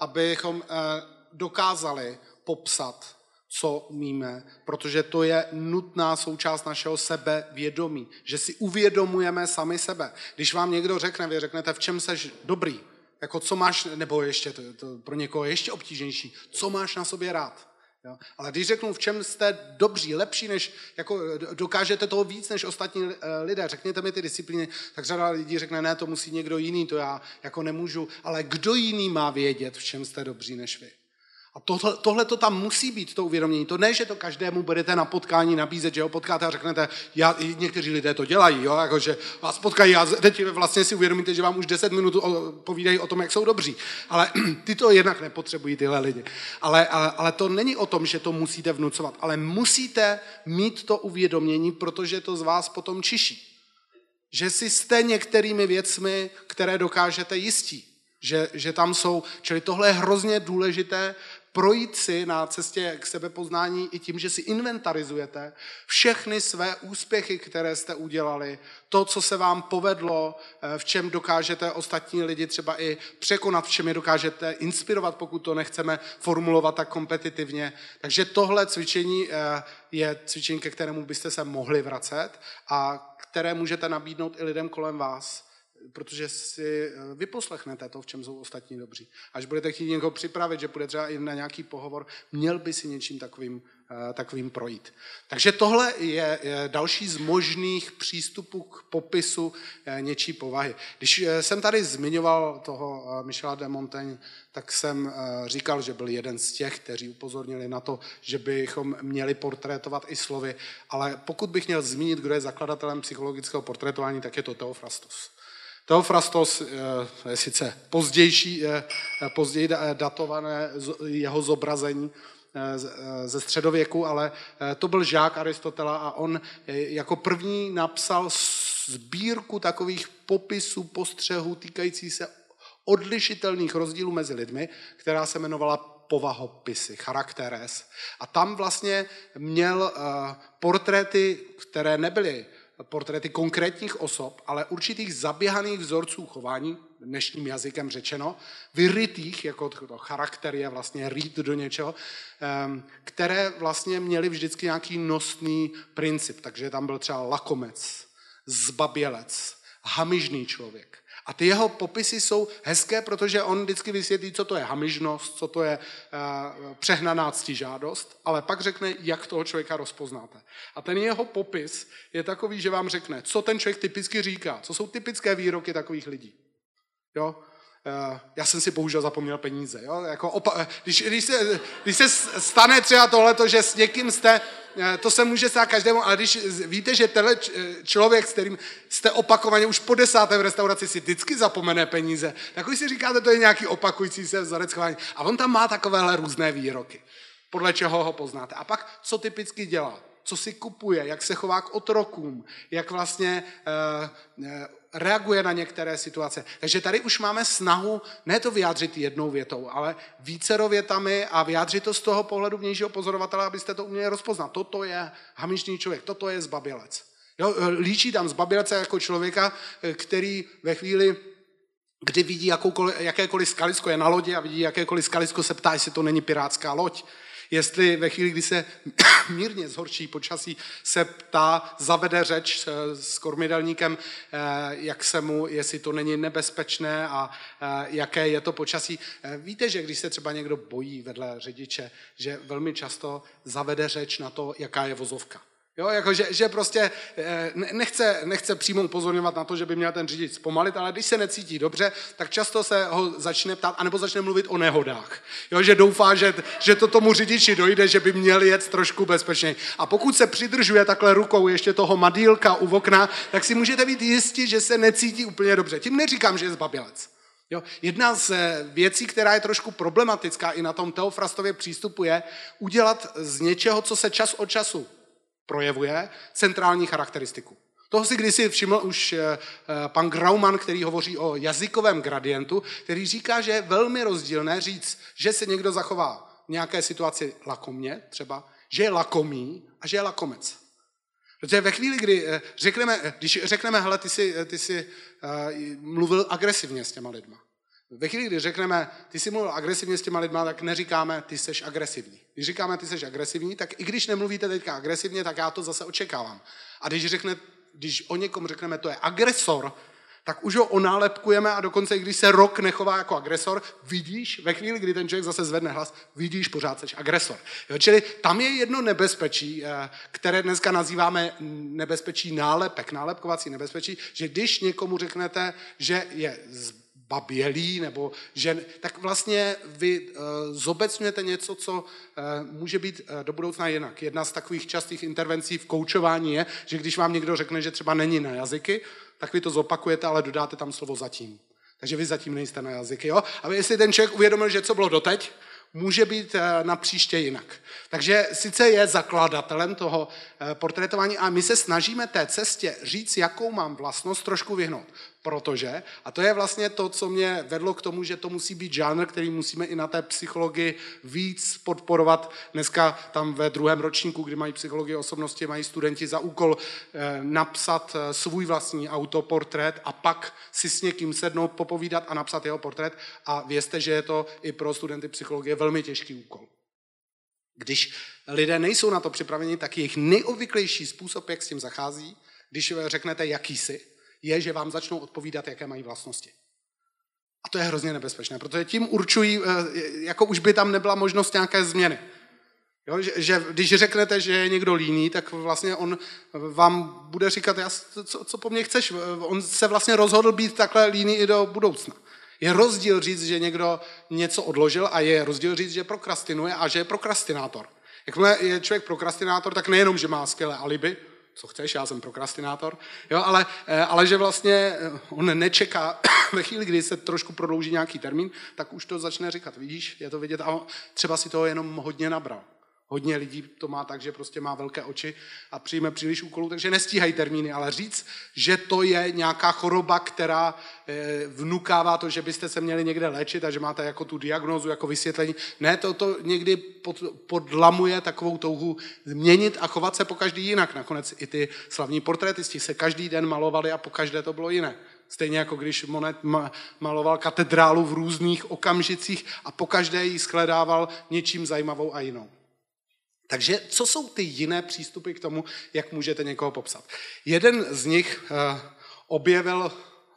[SPEAKER 1] abychom dokázali popsat co umíme, protože to je nutná součást našeho sebevědomí, že si uvědomujeme sami sebe. Když vám někdo řekne, vy řeknete, v čem seš dobrý, jako co máš, nebo ještě, to, to pro někoho ještě obtížnější, co máš na sobě rád. Jo? Ale když řeknu, v čem jste dobří, lepší, než, jako dokážete toho víc než ostatní eh, lidé, řekněte mi ty disciplíny, tak řada lidí řekne, ne, to musí někdo jiný, to já jako nemůžu, ale kdo jiný má vědět, v čem jste dobří než vy? A tohle, tohle to tam musí být, to uvědomění. To ne, že to každému budete na potkání nabízet, že ho potkáte a řeknete, já, někteří lidé to dělají, jo, jako, že vás potkají a teď vlastně si uvědomíte, že vám už 10 minut povídají o tom, jak jsou dobří. Ale ty to jednak nepotřebují, tyhle lidi. Ale, ale, ale to není o tom, že to musíte vnucovat, ale musíte mít to uvědomění, protože to z vás potom čiší. Že si jste některými věcmi, které dokážete jistí. Že, že tam jsou, čili tohle je hrozně důležité projít si na cestě k sebepoznání i tím, že si inventarizujete všechny své úspěchy, které jste udělali, to, co se vám povedlo, eh, v čem dokážete ostatní lidi třeba i překonat, v čem je dokážete inspirovat, pokud to nechceme formulovat tak kompetitivně. Takže tohle cvičení eh, je cvičení, ke kterému byste se mohli vracet a které můžete nabídnout i lidem kolem vás protože si eh, vyposlechnete to, v čem jsou ostatní dobří. Až budete chtít někoho připravit, že bude třeba i na nějaký pohovor, měl by si něčím takovým, eh, takovým projít. Takže tohle je další z možných přístupů k popisu eh, něčí povahy. Když jsem tady zmiňoval toho Michela de Montaigne, tak jsem říkal, že byl jeden z těch, kteří upozornili na to, že bychom měli portrétovat i slovy, ale pokud bych měl zmínit, kdo je zakladatelem psychologického portrétování, tak je to Teofrastos. Teofrastos je sice pozdější, později datované jeho zobrazení eh, eh, ze středověku, ale eh, to byl žák Aristotela a on jako první napsal sbírku takových popisů, postřehů týkající se odlišitelných rozdílů mezi lidmi, která se jmenovala povahopisy, charakteres. A tam vlastně měl portréty, které nebyly portréty konkrétních osob, ale určitých zaběhaných vzorců chování, dnešním jazykem řečeno, vyrytých, jako to charakter je vlastně rýt do něčeho, ehm, které vlastně měly vždycky nějaký nosný princip. Takže tam byl třeba lakomec, zbabělec, hamižný člověk. A ty jeho popisy jsou hezké, protože on vždycky vysvětlí, co to je hamižnost, co to je uh, přehnaná ctižádost, ale pak řekne, jak toho člověka rozpoznáte. A ten jeho popis je takový, že vám řekne, co ten člověk typicky říká, co jsou typické výroky takových lidí. Jo? Uh, já jsem si bohužel zapomněl peníze. Jo? Jako opa- když, když, se, když se stane třeba tohleto, že s někým jste Eh, to se může stát každému, ale když víte, že tenhle eh, člověk, s kterým jste opakovaně už po desáté v restauraci si vždycky zapomene peníze, tak už si říkáte, to je nějaký opakující se vzorec chování. A on tam má takovéhle různé výroky, podle čeho ho poznáte. A pak, co typicky dělá? Co si kupuje, jak se chová k otrokům, jak vlastně uh, uh, reaguje na některé situace. Takže tady už máme snahu ne to vyjádřit jednou větou, ale vícero větami a vyjádřit to z toho pohledu vnějšího pozorovatele, abyste to uměli rozpoznat. Toto je hamižný člověk, toto je zbabělec. Jo, líčí tam zbabělce jako člověka, který ve chvíli, kdy vidí jakékoliv skalisko, je na lodi a vidí jakékoliv skalisko, se ptá, jestli to není pirátská loď jestli ve chvíli, kdy se mírně zhorší počasí, se ptá, zavede řeč s kormidelníkem, eh, jak se mu, jestli to není nebezpečné a eh, jaké je to počasí. Eh, víte, že když se třeba někdo bojí vedle řidiče, že velmi často zavede řeč na to, jaká je vozovka. Jo, jako že, že prostě eh, nechce, nechce přímo upozorňovat na to, že by měl ten řidič zpomalit, ale když se necítí dobře, tak často se ho začne ptát, anebo začne mluvit o nehodách. Jo, že doufá, že, že to tomu řidiči dojde, že by měl jet trošku bezpečněji. A pokud se přidržuje takhle rukou ještě toho madílka u okna, tak si můžete být jistí, že se necítí úplně dobře. Tím neříkám, že je zbabělec. Jo? Jedna z věcí, která je trošku problematická i na tom Teofrastově přístupu, je udělat z něčeho, co se čas od času projevuje, centrální charakteristiku. Toho si kdysi všiml už eh, pan Grauman, který hovoří o jazykovém gradientu, který říká, že je velmi rozdílné říct, že se někdo zachová v nějaké situaci lakomně, třeba, že je lakomý a že je lakomec. Protože ve chvíli, kdy eh, řekneme, eh, když řekneme, hele, ty jsi, ty jsi mluvil agresivně s těma lidma. Ve chvíli, kdy řekneme, ty jsi mluvil agresivně s těma lidma, tak neříkáme, ty jsi agresivní. Když říkáme, ty jsi agresivní, tak i když nemluvíte teďka agresivně, tak já to zase očekávám. A když, řekne, když o někom řekneme, to je agresor, tak už ho onálepkujeme a dokonce, když se rok nechová jako agresor, vidíš, ve chvíli, kdy ten člověk zase zvedne hlas, vidíš, pořád seš agresor. Jo, čili tam je jedno nebezpečí, eh, které dneska nazýváme nebezpečí nálepek, nálepkovací nebezpečí, že když někomu řeknete, že je babělý, nebo že, tak vlastně vy uh, zobecňujete něco, co uh, může být uh, do budoucna jinak. Jedna z takových častých intervencí v koučování je, že když vám někdo řekne, že třeba není na jazyky, tak vy to zopakujete, ale dodáte tam slovo zatím. Takže vy zatím nejste na jazyky. Jo? A jestli ten člověk uvědomil, že co bylo doteď, může být na příště jinak. Takže sice je zakladatelem toho portrétování a my se snažíme té cestě říct, jakou mám vlastnost, trošku vyhnout. Protože, a to je vlastně to, co mě vedlo k tomu, že to musí být žánr, který musíme i na té psychologii víc podporovat. Dneska tam ve druhém ročníku, kdy mají psychologii osobnosti, mají studenti za úkol eh, napsat eh, svůj vlastní autoportrét a pak si s někým sednout, popovídat a napsat jeho portrét. A vězte, že je to i pro studenty psychologie velmi těžký úkol. Když lidé nejsou na to připraveni, tak jejich nejobvyklejší způsob, jak s tím zachází, když řeknete, jaký jsi, je, že vám začnou odpovídat, jaké mají vlastnosti. A to je hrozně nebezpečné, protože tím určují, eh, jako už by tam nebyla možnost nějaké změny. Jo, že, že když řeknete, že je někdo líný, tak vlastně on vám bude říkat, já, co, co po mně chceš. On se vlastně rozhodl být takhle líný i do budoucna. Je rozdíl říct, že někdo něco odložil a je rozdíl říct, že prokrastinuje a že je prokrastinátor. Jakmile je člověk prokrastinátor, tak nejenom, že má skvělé alibi, co chceš, já jsem prokrastinátor, jo, ale, eh, ale že vlastně eh, on nečeká, ve chvíli, kdy se trošku prodlouží nějaký termín, tak už to začne říkat, vidíš, je to vidět a třeba si toho jenom hodně nabral. Hodně lidí to má tak, že prostě má velké oči a přijme příliš úkolů, takže nestíhají termíny, ale říct, že to je nějaká choroba, která eh, vnukává to, že byste se měli někde léčit a že máte jako tu diagnózu, jako vysvětlení. Ne, to, to někdy pod, podlamuje takovou touhu změnit a chovat se po každý jinak. Nakonec i ty slavní portrétisti se každý den malovali a po každé to bylo jiné. Stejně jako když Monet maloval katedrálu v různých okamžicích a po každé ji skledával něčím zajímavou a jinou. Takže co jsou ty jiné přístupy k tomu, jak můžete někoho popsat? Jeden z nich uh, objevil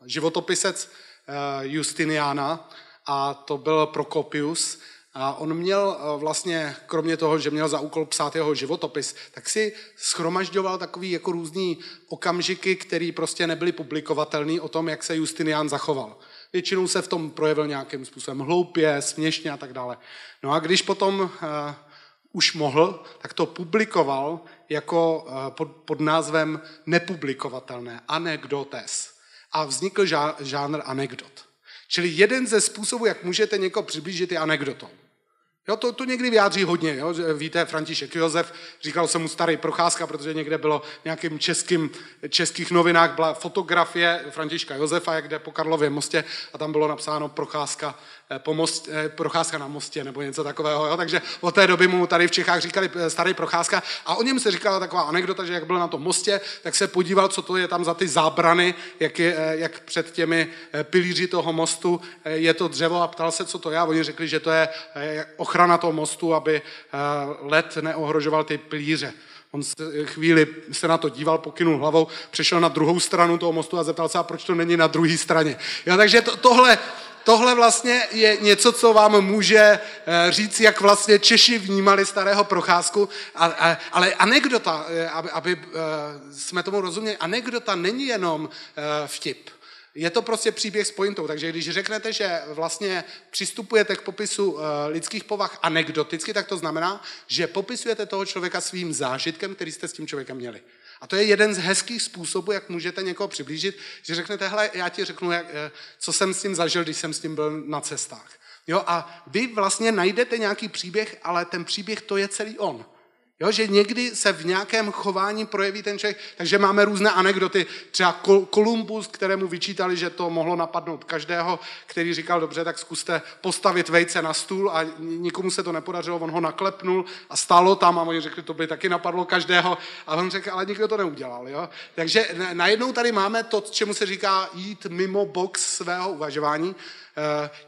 [SPEAKER 1] životopisec uh, Justiniana a to byl Prokopius. A on měl uh, vlastně, kromě toho, že měl za úkol psát jeho životopis, tak si schromažďoval takový jako různý okamžiky, které prostě nebyly publikovatelné o tom, jak se Justinian zachoval. Většinou se v tom projevil nějakým způsobem hloupě, směšně a tak dále. No a když potom uh, už mohl, tak to publikoval jako eh, pod, pod názvem nepublikovatelné, anekdotes. A vznikl žánr anekdot. Čili jeden ze způsobů, jak můžete někoho přiblížit, je anekdotou. Jo, to, to někdy vyjádří hodně. Jo? Víte, František Josef, říkal jsem mu starý procházka, protože někde bylo v nějakým českým, českých novinách byla fotografie Františka Josefa, jak jde po Karlově mostě a tam bylo napsáno procházka, po most, eh, procházka na mostě nebo něco takového. Jo? Takže od té doby mu tady v Čechách říkali eh, starý procházka a o něm se říkala taková anekdota, že jak byl na tom mostě, tak se podíval, co to je tam za ty zábrany, jak, je, jak před těmi pilíři toho mostu je to dřevo a ptal se, co to je a oni řekli, že to je ochrana toho mostu, aby eh, led neohrožoval ty pilíře. On se chvíli se na to díval, pokynul hlavou, přešel na druhou stranu toho mostu a zeptal se, a proč to není na druhé straně. Jo, takže to, tohle, tohle vlastně je něco, co vám může eh, říct, jak vlastně Češi vnímali starého procházku, a, a, ale anekdota, eh, aby, aby jsme tomu rozuměli, anekdota není jenom vtip. Je to prostě příběh s pointou, takže když řeknete, že vlastně přistupujete k popisu eh, lidských povah anekdoticky, tak to znamená, že popisujete toho člověka svým zážitkem, který jste s tím člověkem měli. A to je jeden z hezkých způsobů, jak můžete někoho přiblížit, že řeknete, hele, já ti řeknu, jak, eh, co jsem s tím zažil, když jsem s tím byl na cestách. Jo, a vy vlastně najdete nějaký příběh, ale ten příběh to je celý on. Jo, že někdy se v nějakém chování projeví ten člověk, takže máme různé anekdoty. Třeba Kolumbus, kterému vyčítali, že to mohlo napadnout každého, který říkal, dobře, tak zkuste postavit vejce na stůl a nikomu se to nepodařilo, on ho naklepnul a stálo tam a oni řekli, to by taky napadlo každého a on řekl, ale nikdo to neudělal. Jo? Takže najednou tady máme to, čemu se říká jít mimo box svého uvažování,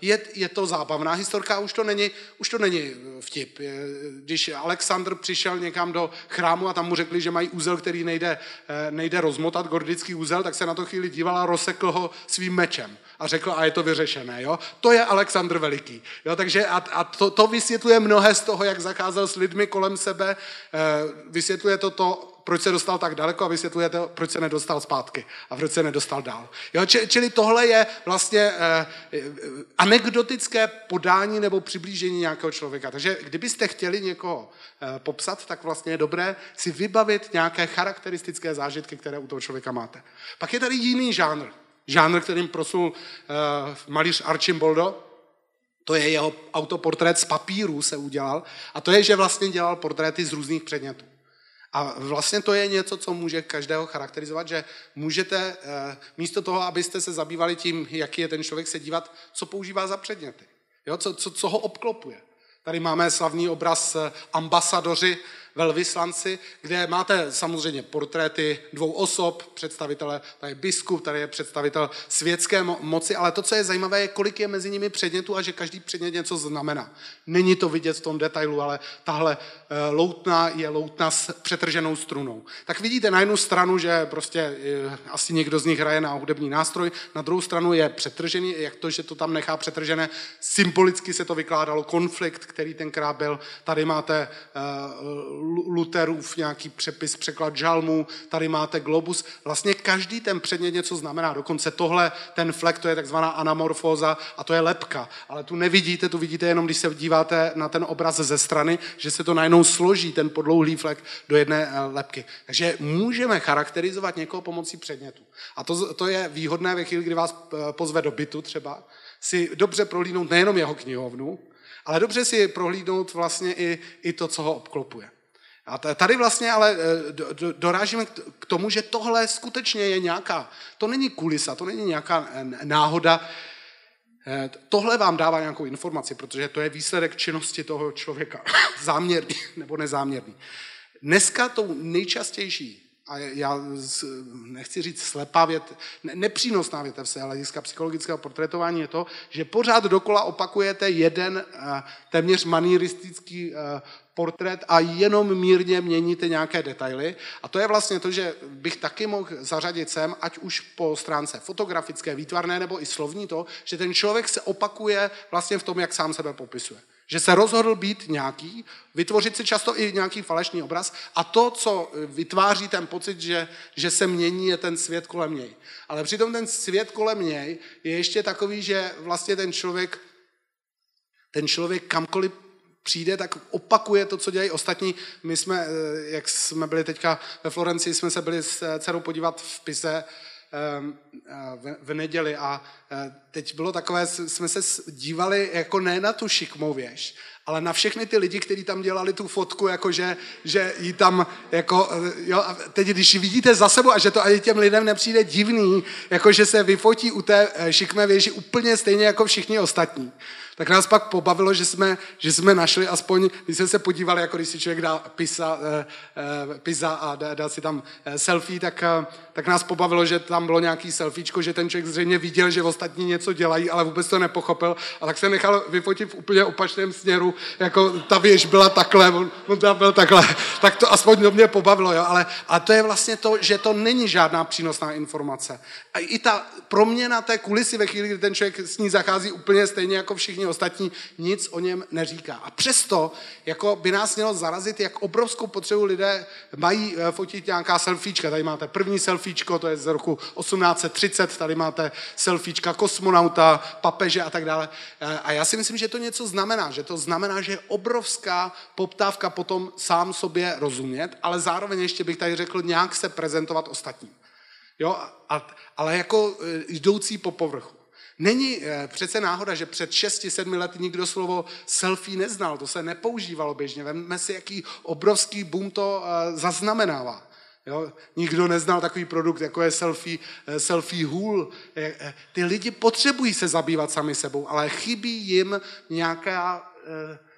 [SPEAKER 1] je, je to zábavná historka, už to není, už to není eh, vtip. Když Alexandr přišel někam do chrámu a tam mu řekli, že mají úzel, který nejde, eh, nejde rozmotat, gordický úzel, tak se na to chvíli díval a rozsekl ho svým mečem a řekl, a je to vyřešené. Jo? To je Alexandr Veliký. Jo? Takže a, a to, to vysvětluje mnohé z toho, jak zacházel s lidmi kolem sebe. Vysvětluje to to, proč se dostal tak daleko a vysvětlujete, proč se nedostal zpátky a proč se nedostal dál. Jo, čili tohle je vlastně eh, eh, anekdotické podání nebo přiblížení nějakého člověka. Takže kdybyste chtěli někoho eh, popsat, tak vlastně je dobré si vybavit nějaké charakteristické zážitky, které u toho člověka máte. Pak je tady jiný žánr. Žánr, kterým prosul malíř Archimboldo, to je jeho autoportrét z papíru se udělal. A to je, že vlastně dělal portréty z různých předmětů. A vlastně to je něco, co může každého charakterizovat, že můžete eh, místo toho, abyste se zabývali tím, jaký je ten člověk, se dívat, co používá za předměty. Jo? Co, co, co ho obklopuje. Tady máme slavný obraz eh, ambasadoři velvyslanci, kde máte samozřejmě portréty dvou osob, představitele, tady je biskup, tady je představitel světské moci, ale to, co je zajímavé, je, kolik je mezi nimi předmětů a že každý předmět něco znamená. Není to vidět v tom detailu, ale tahle eh, loutna je loutna s přetrženou strunou. Tak vidíte na jednu stranu, že prostě eh, asi někdo z nich hraje na hudební nástroj, na druhou stranu je přetržený, jak to, že to tam nechá přetržené, symbolicky se to vykládalo, konflikt, který tenkrát byl. Tady máte uh, Luterův nějaký přepis, překlad žalmu, tady máte globus. Vlastně každý ten předmět něco znamená. Dokonce tohle, ten flek, to je takzvaná anamorfóza a to je lepka. Ale tu nevidíte, tu vidíte jenom, když se díváte na ten obraz ze strany, že se to najednou složí, ten podlouhlý flek, do jedné eh, lepky. Takže můžeme charakterizovat někoho pomocí předmětu. A to, to je výhodné ve chvíli, kdy vás eh, pozve do bytu třeba, si dobře prohlídnout nejenom jeho knihovnu, ale dobře si prohlídnout vlastně i, i to, co ho obklopuje. A tady vlastně ale eh, dorážíme k tomu, že tohle skutečně je nějaká, to není kulisa, to není nějaká eh, náhoda, eh, Tohle vám dává nějakou informaci, protože to je výsledek činnosti toho člověka, záměrný nebo nezáměrný. Dneska tou nejčastější a já nechci říct slepá vět, nepřínosná větev se hlediska psychologického portrétování je to, že pořád dokola opakujete jeden téměř manieristický portrét a jenom mírně měníte nějaké detaily. A to je vlastně to, že bych taky mohl zařadit sem, ať už po stránce fotografické, výtvarné nebo i slovní to, že ten člověk se opakuje vlastně v tom, jak sám sebe popisuje. Že se rozhodl být nějaký, vytvořit si často i nějaký falešný obraz a to, co vytváří ten pocit, že, že se mění, je ten svět kolem něj. Ale přitom ten svět kolem něj je ještě takový, že vlastně ten člověk ten člověk kamkoliv přijde, tak opakuje to, co dělají ostatní. My jsme, eh, jak jsme byli teďka ve Florencii, jsme se byli s dcerou podívat v Pise v neděli. A eh, teď bylo takové, jsme se dívali jako ne na tu šikmou věž, ale na všechny ty lidi, kteří tam dělali tu fotku, jakože, že jí tam, jako, jo, a teď když vidíte za sebou a že to ani těm lidem nepřijde divný, jakože se vyfotí u té šikmé věži úplně stejně jako všichni ostatní tak nás pak pobavilo, že jsme, že jsme našli aspoň, když jsme se podívali, jako když si člověk dá pisa, eh, eh, pizza a dá, dá si tam eh, selfie, tak, tak nás pobavilo, že tam bylo nějaký selfiečko, že ten člověk zřejmě viděl, že ostatní něco dělají, ale vůbec to nepochopil a tak se nechal vyfotit v úplně opačném směru, jako ta věž byla takhle, on, on tam byl takhle, tak to aspoň do mě pobavilo, jo, ale a to je vlastně to, že to není žádná přínosná informace. A i ta proměna té kulisy ve chvíli, kdy ten člověk s ní zachází úplně stejně jako všichni ostatní nic o něm neříká. A přesto jako by nás mělo zarazit, jak obrovskou potřebu lidé mají eh, fotit nějaká selfiečka. Tady máte první selfie selfiečko, to je z roku 1830, tady máte selfiečka kosmonauta, papeže a tak dále. Eh, a já si myslím, že to něco znamená, že to znamená, že je obrovská poptávka potom sám sobě rozumět, ale zároveň ještě bych tady řekl nějak se prezentovat ostatním. Jo, a, ale jako eh, jdoucí po povrchu. Není eh, přece náhoda, že před 6-7 lety nikdo slovo selfie neznal, to se nepoužívalo běžně. Vemme si, jaký obrovský boom to eh, zaznamenává. Jo? Nikdo neznal takový produkt, jako je selfie, selfie hůl. Ty lidi potřebují se zabývat sami sebou, ale chybí jim nějaká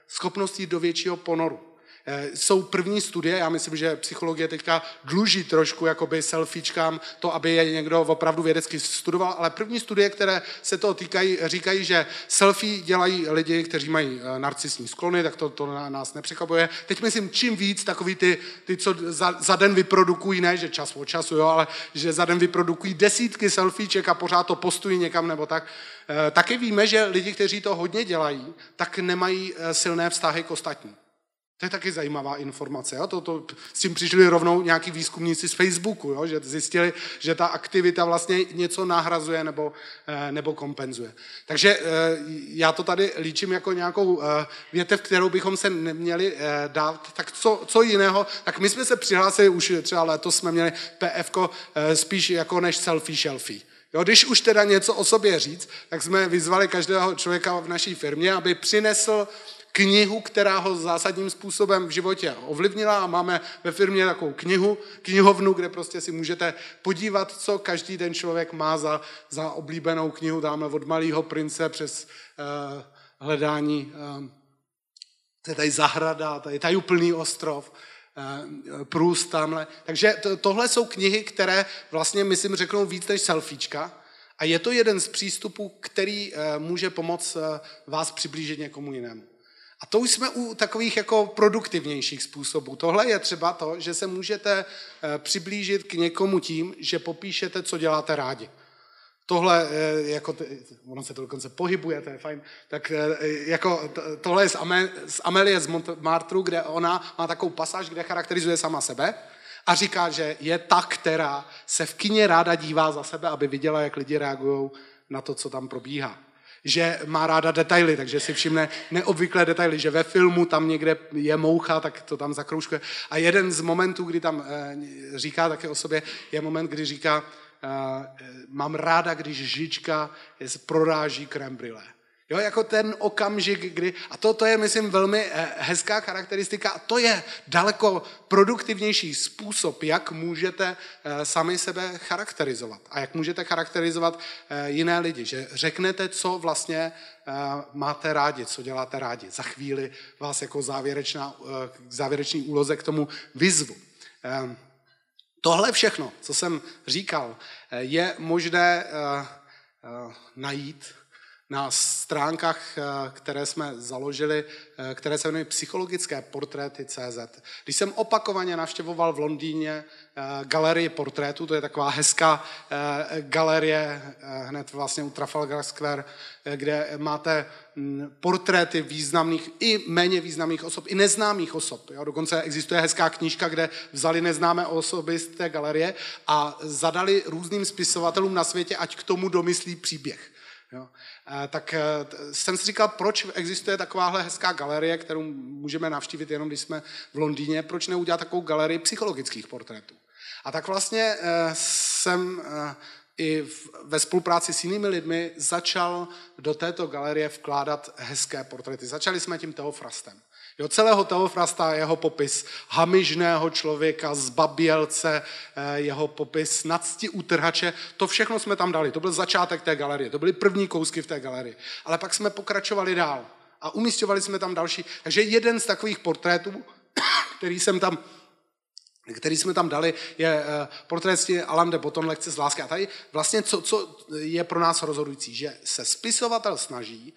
[SPEAKER 1] schopnost jít do většího ponoru. Eh, jsou první studie, já myslím, že psychologie teďka dluží trošku jakoby selfiečkám to, aby je někdo opravdu vědecky studoval, ale první studie, které se toho týkají, říkají, že selfie dělají lidi, kteří mají eh, narcisní sklony, tak to, to na nás nepřekvapuje. Teď myslím, čím víc takový ty, ty co za, za den vyprodukují, ne, že čas od času, jo, ale že za den vyprodukují desítky selfieček a pořád to postují někam nebo tak. Eh, taky víme, že lidi, kteří to hodně dělají, tak nemají silné vztahy k ostatním. To je taky zajímavá informace. Jo? To, to, s tím přišli rovnou nějaký výzkumníci z Facebooku, jo? že zjistili, že ta aktivita vlastně něco nahrazuje nebo, eh, nebo kompenzuje. Takže eh, já to tady líčím jako nějakou eh, větev, kterou bychom se neměli dát. Tak co, co jiného? Tak my jsme se přihlásili, už třeba letos jsme měli PF spíš jako než selfie shelfie. Jo, když už teda něco o sobě říct, tak jsme vyzvali každého člověka v naší firmě, aby přinesl knihu, která ho zásadním způsobem v životě ovlivnila a máme ve firmě takovou knihu, knihovnu, kde prostě si můžete podívat, co každý den člověk má za, za oblíbenou knihu. Dáme od malého prince přes uh, hledání, je tady zahrada, tady, úplný ostrov, uh, průst tamhle. Takže to, tohle jsou knihy, které vlastně, myslím, řeknou víc než selfiečka. A je to jeden z přístupů, který uh, může pomoct uh, vás přiblížit někomu jinému. A to už jsme u takových jako produktivnějších způsobů. Tohle je třeba to, že se můžete eh, přiblížit k někomu tím, že popíšete, co děláte rádi. Tohle, eh, jako, ono se to dokonce pohybuje, to je fajn, tak eh, jako, tohle je z, Amel, z Amelie z Montmartru, kde ona má takovou pasáž, kde charakterizuje sama sebe a říká, že je ta, která se v kině ráda dívá za sebe, aby viděla, jak lidi reagují na to, co tam probíhá že má ráda detaily, takže si všimne neobvyklé detaily, že ve filmu tam někde je moucha, tak to tam zakroužkuje. A jeden z momentů, kdy tam e, říká také o sobě, je moment, kdy říká, e, mám ráda, když žička proráží krem brille. Jo, jako ten okamžik, kdy, a to, to je, myslím, velmi eh, hezká charakteristika a to je daleko produktivnější způsob, jak můžete eh, sami sebe charakterizovat a jak můžete charakterizovat eh, jiné lidi, že řeknete, co vlastně máte rádi, co děláte rádi. Za chvíli vás jako závěrečná, závěrečný úloze k tomu vyzvu. Tohle všechno, co jsem říkal, je možné najít na stránkách, eh, které jsme založili, eh, které se jmenují psychologické portréty CZ. Když jsem opakovaně navštěvoval v Londýně eh, galerii portrétů, to je taková hezká galerie hned vlastně u Trafalgar Square, kde máte mm, portréty významných i méně významných osob, i neznámých osob. Jo? Dokonce existuje hezká knížka, kde vzali neznámé osoby z té galerie a zadali různým spisovatelům na světě, ať k tomu domyslí příběh. Jo. Tak e, jsem si říkal, proč existuje takováhle hezká galerie, kterou můžeme navštívit jenom, když jsme v Londýně, proč neudělat takovou galerii psychologických portrétů. A tak vlastně e, jsem i ve spolupráci s jinými lidmi začal do této galerie vkládat hezké portréty. Začali jsme tím Teofrastem. Jo, celého Teofrasta, jeho popis hamižného člověka, zbabělce, eh, jeho popis nadsti utrhače, to všechno jsme tam dali. To byl začátek té galerie, to byly první kousky v té galerii. Ale pak jsme pokračovali dál a umístěvali jsme tam další. Takže jeden z takových portrétů, který jsem tam který jsme tam dali, je eh, portrét Alain de Botton, lekce z lásky. A tady vlastně, co, co je pro nás rozhodující, že se spisovatel snaží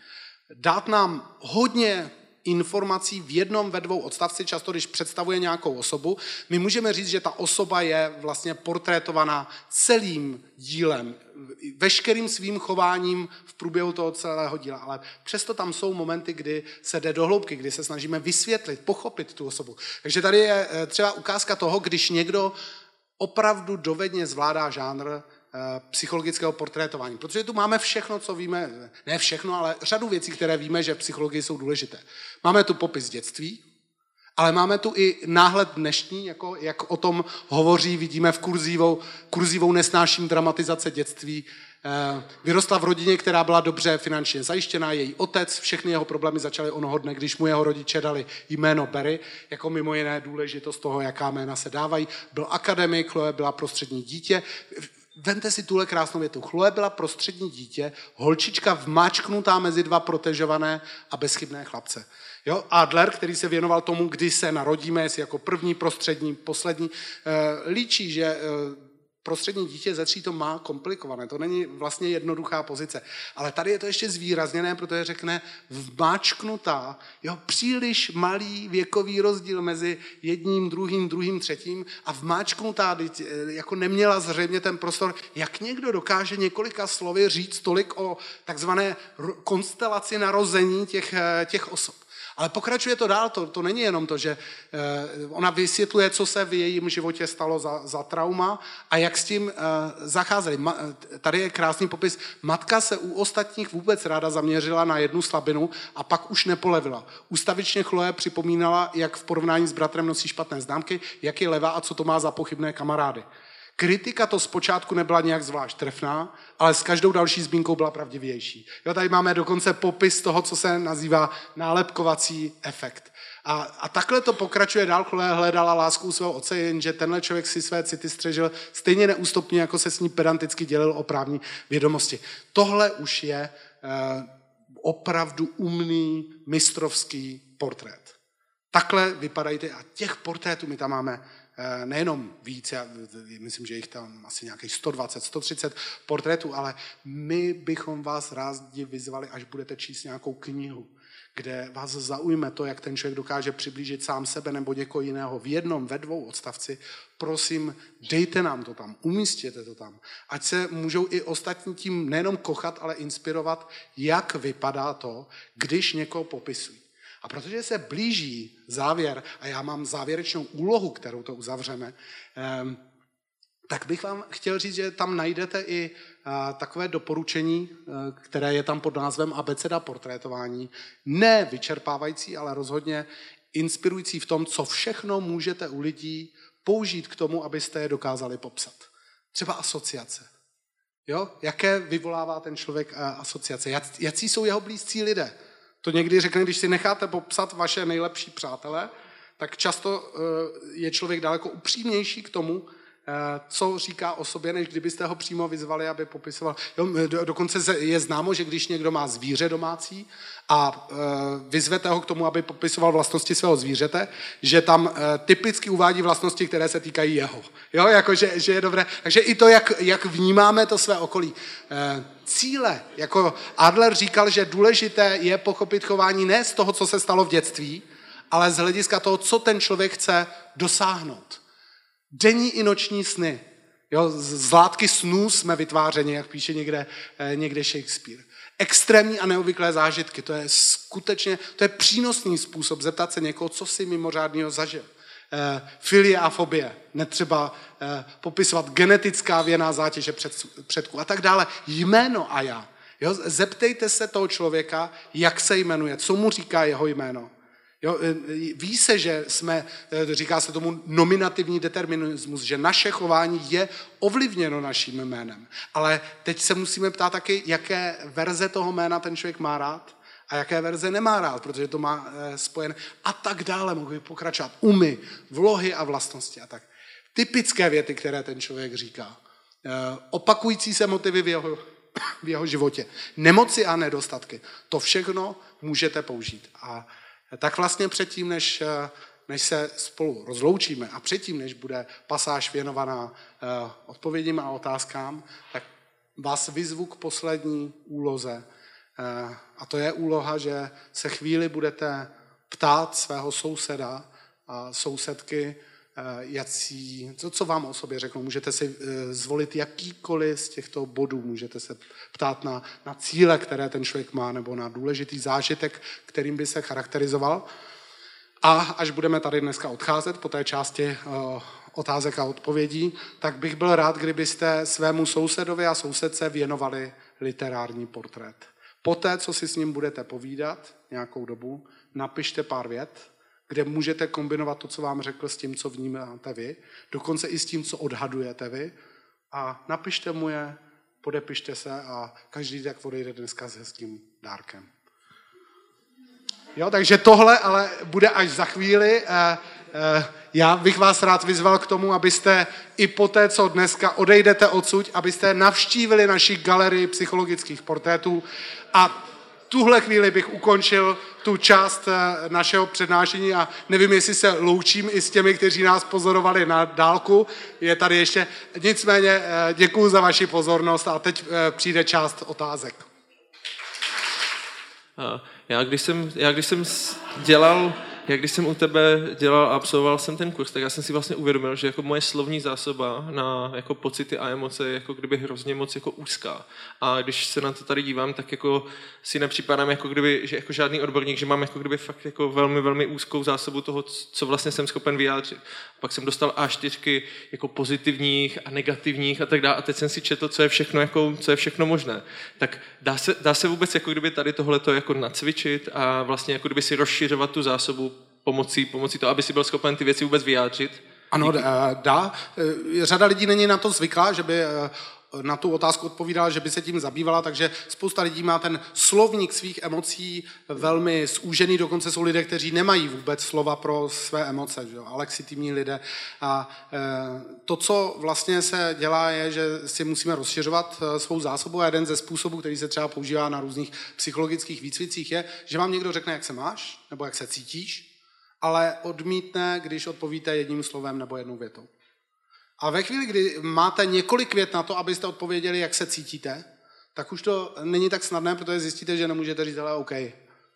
[SPEAKER 1] dát nám hodně informací v jednom, ve dvou odstavci, často když představuje nějakou osobu, my můžeme říct, že ta osoba je vlastně portrétovaná celým dílem, veškerým svým chováním v průběhu toho celého díla. Ale přesto tam jsou momenty, kdy se jde do hloubky, kdy se snažíme vysvětlit, pochopit tu osobu. Takže tady je eh, třeba ukázka toho, když někdo opravdu dovedně zvládá žánr psychologického portrétování. Protože tu máme všechno, co víme, ne všechno, ale řadu věcí, které víme, že v psychologii jsou důležité. Máme tu popis dětství, ale máme tu i náhled dnešní, jako, jak o tom hovoří, vidíme v kurzívou, kurzívou nesnáším dramatizace dětství. Eh, vyrostla v rodině, která byla dobře finančně zajištěná, její otec, všechny jeho problémy začaly onoho dne, když mu jeho rodiče dali jméno Berry, jako mimo jiné důležitost toho, jaká jména se dávají. Byl akademik, Chloe byla prostřední dítě. Vente si tuhle krásnou větu. Chloe byla prostřední dítě, holčička vmáčknutá mezi dva protežované a bezchybné chlapce. Jo? Adler, který se věnoval tomu, kdy se narodíme, jestli jako první, prostřední, poslední, eh, líčí, že eh, prostřední dítě ze tří to má komplikované. To není vlastně jednoduchá pozice. Ale tady je to ještě zvýrazněné, protože řekne vmáčknutá, jo, příliš malý věkový rozdíl mezi jedním, druhým, druhým, třetím a vmáčknutá, eh, jako neměla zřejmě ten prostor, jak někdo dokáže několika slovy říct tolik o takzvané konstelaci narození těch, těch osob. Ale pokračuje to dál, to, to není jenom to, že eh, ona vysvětluje, co se v jejím životě stalo za, za trauma a jak s tím eh, zacházeli. Eh, tady je krásný popis. Matka se u ostatních vůbec ráda zaměřila na jednu slabinu a pak už nepolevila. Ústavičně Chloe připomínala, jak v porovnání s bratrem nosí špatné známky, jak je levá a co to má za pochybné kamarády. Kritika to zpočátku nebyla nějak zvlášť trefná, ale s každou další zmínkou byla pravdivější. Jo, tady máme dokonce popis toho, co se nazývá nálepkovací efekt. A, a takhle to pokračuje dál, Chloe hledala lásku svého otce, jenže tenhle člověk si své city střežil stejně neústupně, jako se s ní pedanticky dělil o právní vědomosti. Tohle už je eh, opravdu umný, mistrovský portrét. Takhle vypadají ty, a těch portrétů my tam máme nejenom víc, já myslím, že jich tam asi nějakých 120, 130 portrétů, ale my bychom vás rádi vyzvali, až budete číst nějakou knihu, kde vás zaujme to, jak ten člověk dokáže přiblížit sám sebe nebo někoho jiného v jednom, ve dvou odstavci, prosím, dejte nám to tam, umístěte to tam. Ať se můžou i ostatní tím nejenom kochat, ale inspirovat, jak vypadá to, když někoho popisují. A protože se blíží závěr a já mám závěrečnou úlohu, kterou to uzavřeme, ehm, tak bych vám chtěl říct, že tam najdete i takové doporučení, e, které je tam pod názvem abeceda portrétování. Ne vyčerpávající, ale rozhodně inspirující v tom, co všechno můžete u lidí použít k tomu, abyste je dokázali popsat. Třeba asociace. Jo? Jaké vyvolává ten člověk asociace? Jací jsou jeho blízcí lidé? To někdy řekne, když si necháte popsat vaše nejlepší přátele, tak často eh, je člověk daleko upřímnější k tomu, co říká o sobě, než kdybyste ho přímo vyzvali, aby popisoval. Jo, dokonce je známo, že když někdo má zvíře domácí a eh, vyzvete ho k tomu, aby popisoval vlastnosti svého zvířete, že tam typicky uvádí vlastnosti, které se týkají jeho. Jo, jako že, že je dobré. Takže i to, jak, jak vnímáme to své okolí cíle. Jako Adler říkal, že důležité je pochopit chování ne z toho, co se stalo v dětství, ale z hlediska toho, co ten člověk chce dosáhnout. Denní i noční sny. Jo, z látky snů jsme vytvářeni, jak píše někde, eh, někde Shakespeare. Extrémní a neobvyklé zážitky, to je skutečně, to je přínosný způsob zeptat se někoho, co si mimořádného zažil. Eh, filie a fobie, netřeba eh, popisovat genetická věná zátěže před, předků a tak dále. Jméno a já. Jo? Zeptejte se toho člověka, jak se jmenuje, co mu říká jeho jméno. Jo, eh, ví se, že jsme, říká se tomu nominativní determinismus, že naše chování je ovlivněno naším jménem. Ale teď se musíme ptát taky, jaké verze toho jména ten člověk má rád a jaké verze nemá rád, protože to má e, spojen a tak dále. Mohu pokračovat. Umy, vlohy a vlastnosti a tak. Typické věty, které ten člověk říká. Opakující se motivy v jeho, v jeho životě. Nemoci a nedostatky. To všechno můžete použít. A tak vlastně předtím, než, eh, než se spolu rozloučíme a předtím, než bude pasáž věnovaná odpovědím a otázkám, tak vás vyzvu k poslední úloze. Eh, a to je úloha, že se chvíli budete ptát svého souseda a sousedky, eh, jací, co, co vám o sobě řeknou. Můžete si eh, zvolit jakýkoliv z těchto bodů, můžete se ptát na, na cíle, které ten člověk má, nebo na důležitý zážitek, kterým by se charakterizoval. A až budeme tady dneska odcházet po té části otázek a odpovědí, tak bych byl rád, kdybyste svému sousedovi a sousedce věnovali literární portrét. Poté, co si s ním budete povídat nějakou dobu, napište pár vět, kde můžete kombinovat to, co vám řekl, s tím, co vnímáte vy, dokonce i s tím, co odhadujete vy, a napište mu je, podepište se a každý tak odejde dneska s hezkým dárkem. Jo, takže tohle ale bude až za chvíli. Eh, eh, já bych vás rád vyzval k tomu, abyste i po té, co dneska odejdete odsud, abyste navštívili naši galerii psychologických portrétů a tuhle chvíli bych ukončil tu část eh, našeho přednášení a nevím, jestli se loučím i s těmi, kteří nás pozorovali na dálku. Je tady ještě. Nicméně děkuji za vaši pozornost a teď přijde část otázek.
[SPEAKER 2] Já když jsem, já když jsem dělal já když jsem u tebe dělal a absolvoval jsem ten kurz, tak já jsem si vlastně uvědomil, že jako moje slovní zásoba na jako pocity a emoce je jako kdyby hrozně moc jako úzká. A když se na to tady dívám, tak jako si nepřipadám jako kdyby, že jako žádný odborník, že mám jako kdyby fakt jako velmi, velmi úzkou zásobu toho, co vlastně jsem schopen vyjádřit. Pak jsem dostal A4 jako pozitivních a negativních a tak dále. A teď jsem si četl, co je všechno, jako, co je všechno možné. Tak dá se, dá se vůbec jako kdyby tady tohleto jako nacvičit a vlastně jako kdyby si rozšiřovat tu zásobu pomocí, pomocí toho, aby si byl schopen ty věci vůbec vyjádřit?
[SPEAKER 1] Ano, Díky. dá. Eh, řada lidí není na to zvyklá, že by eh, na tu otázku odpovídala, že by se tím zabývala, takže spousta lidí má ten slovník svých emocí velmi zúžený, dokonce jsou lidé, kteří nemají vůbec slova pro své emoce, že jo? alexitivní lidé. A to, co vlastně se dělá, je, že si musíme rozšiřovat svou zásobu a jeden ze způsobů, který se třeba používá na různých psychologických výcvicích, je, že vám někdo řekne, jak se máš, nebo jak se cítíš, ale odmítne, když odpovíte jedním slovem nebo jednou větou. A ve chvíli, kdy máte několik vět na to, abyste odpověděli, jak se cítíte, tak už to není tak snadné, protože zjistíte, že nemůžete říct, ale OK,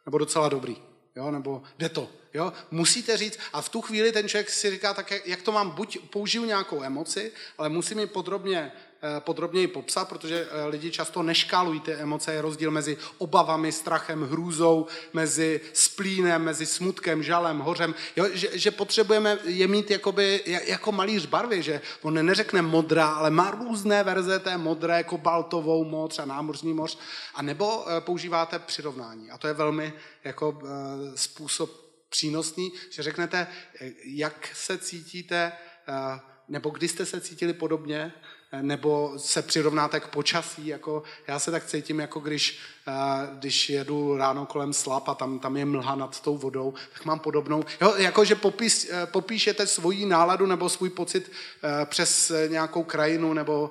[SPEAKER 1] nebo docela dobrý, jo, nebo jde to. Jo? Musíte říct, a v tu chvíli ten člověk si říká, tak jak to mám, buď použiju nějakou emoci, ale musím ji podrobně podrobněji popsat, protože eh, lidi často neškálují ty emoce. Je rozdíl mezi obavami, strachem, hrůzou, mezi splínem, mezi smutkem, žalem, hořem. Jo, že, že potřebujeme je mít jakoby, jako malíř barvy, že on neřekne modrá, ale má různé verze té modré, kobaltovou moř a námořní moř. A nebo eh, používáte přirovnání. A to je velmi jako způsob přínosný, že řeknete, jak se cítíte, nebo kdy jste se cítili podobně, nebo se přirovnáte k počasí, jako já se tak cítím, jako když, eh, když jedu ráno kolem slap a tam, tam je mlha nad tou vodou, tak mám podobnou, jo, jako že popis, eh, popíšete svoji náladu nebo svůj pocit eh, přes nějakou krajinu nebo,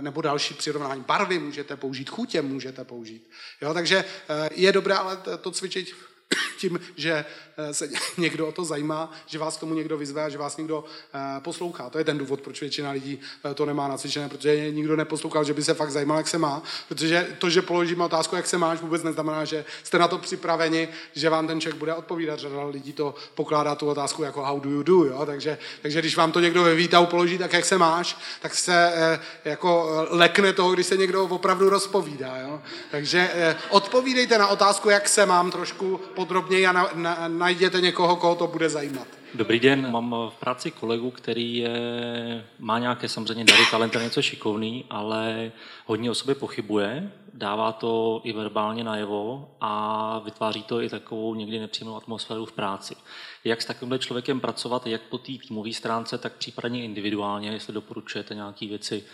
[SPEAKER 1] nebo další přirovnání. Barvy můžete použít, chutě můžete použít. Jo, takže je dobré ale to cvičit tím, že eh, se někdo o to zajímá, že vás k tomu někdo vyzve a že vás někdo eh, poslouchá. To je ten důvod, proč většina lidí eh, to nemá nacvičené, protože nikdo neposlouchal, že by se fakt zajímal, jak se má. Protože to, že položíme otázku, jak se máš, vůbec neznamená, že jste na to připraveni, že vám ten člověk bude odpovídat. Řada lidí to pokládá tu otázku jako how do you do, jo? Takže, takže když vám to někdo ve výtahu položí, tak jak se máš, tak se jako lekne toho, když se někdo opravdu rozpovídá. Jo? Takže odpovídejte na otázku, jak se mám trošku podrobněji a na, na, najděte někoho, koho to bude zajímat.
[SPEAKER 3] Dobrý den, mám v práci kolegu, který je, má nějaké samozřejmě dary, talent něco šikovný, ale hodně o sobě pochybuje, dává to i verbálně najevo a vytváří to i takovou někdy nepříjemnou atmosféru v práci. Jak s takovýmhle člověkem pracovat, jak po té týmové stránce, tak případně individuálně, jestli doporučujete nějaké věci,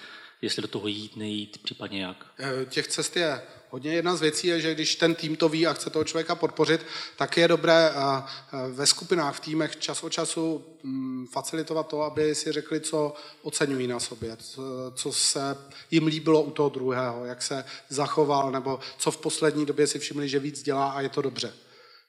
[SPEAKER 3] jestli do toho jít, nejít, případně jak?
[SPEAKER 1] Eh, těch cest je hodně. Jedna z věcí je, že když ten tým to ví a chce toho člověka podpořit, tak je dobré eh, eh, ve skupinách, v týmech čas od času mm, facilitovat to, aby si řekli, co oceňují na sobě, co se jim líbilo u toho druhého, jak se zachoval, nebo co v poslední době si všimli, že víc dělá a je to dobře.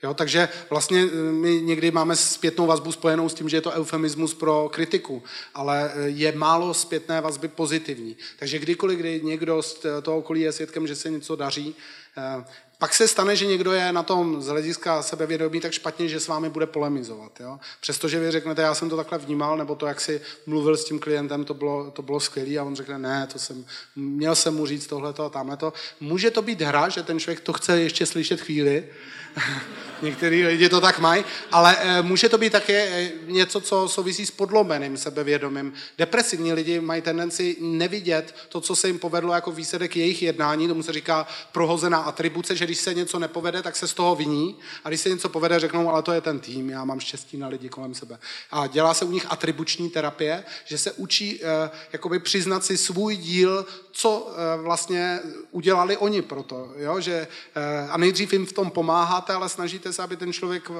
[SPEAKER 1] Jo, takže vlastně eh, my někdy máme zpětnou vazbu spojenou s tím, že je to eufemismus pro kritiku, ale eh, je málo zpětné vazby pozitivní. Takže kdykoliv, kdy někdo z toho okolí je svědkem, že se něco daří, eh, Pak se stane, že někdo je na tom z hlediska sebevědomí tak špatně, že s vámi bude polemizovat. Jo? Přestože vy řeknete, já jsem to takhle vnímal, nebo to, jak si mluvil s tím klientem, to bylo, to bylo skvělé a on řekne, ne, to jsem, měl jsem mu říct tohleto a tamhleto. Může to být hra, že ten člověk to chce ještě slyšet chvíli, Některý lidi to tak mají, ale e, může to být také e, něco, co souvisí s podlomeným sebevědomím. Depresivní lidi mají tendenci nevidět to, co se jim povedlo jako výsledek jejich jednání, tomu se říká prohozená atribuce, že když se něco nepovede, tak se z toho viní a když se něco povede, řeknou, ale to je ten tým, já mám štěstí na lidi kolem sebe. A dělá se u nich atribuční terapie, že se učí e, jakoby přiznat si svůj díl, co e, vlastně udělali oni pro to. Jo? Že, e, a nejdřív jim v tom pomáháte, ale snažíte se, aby ten člověk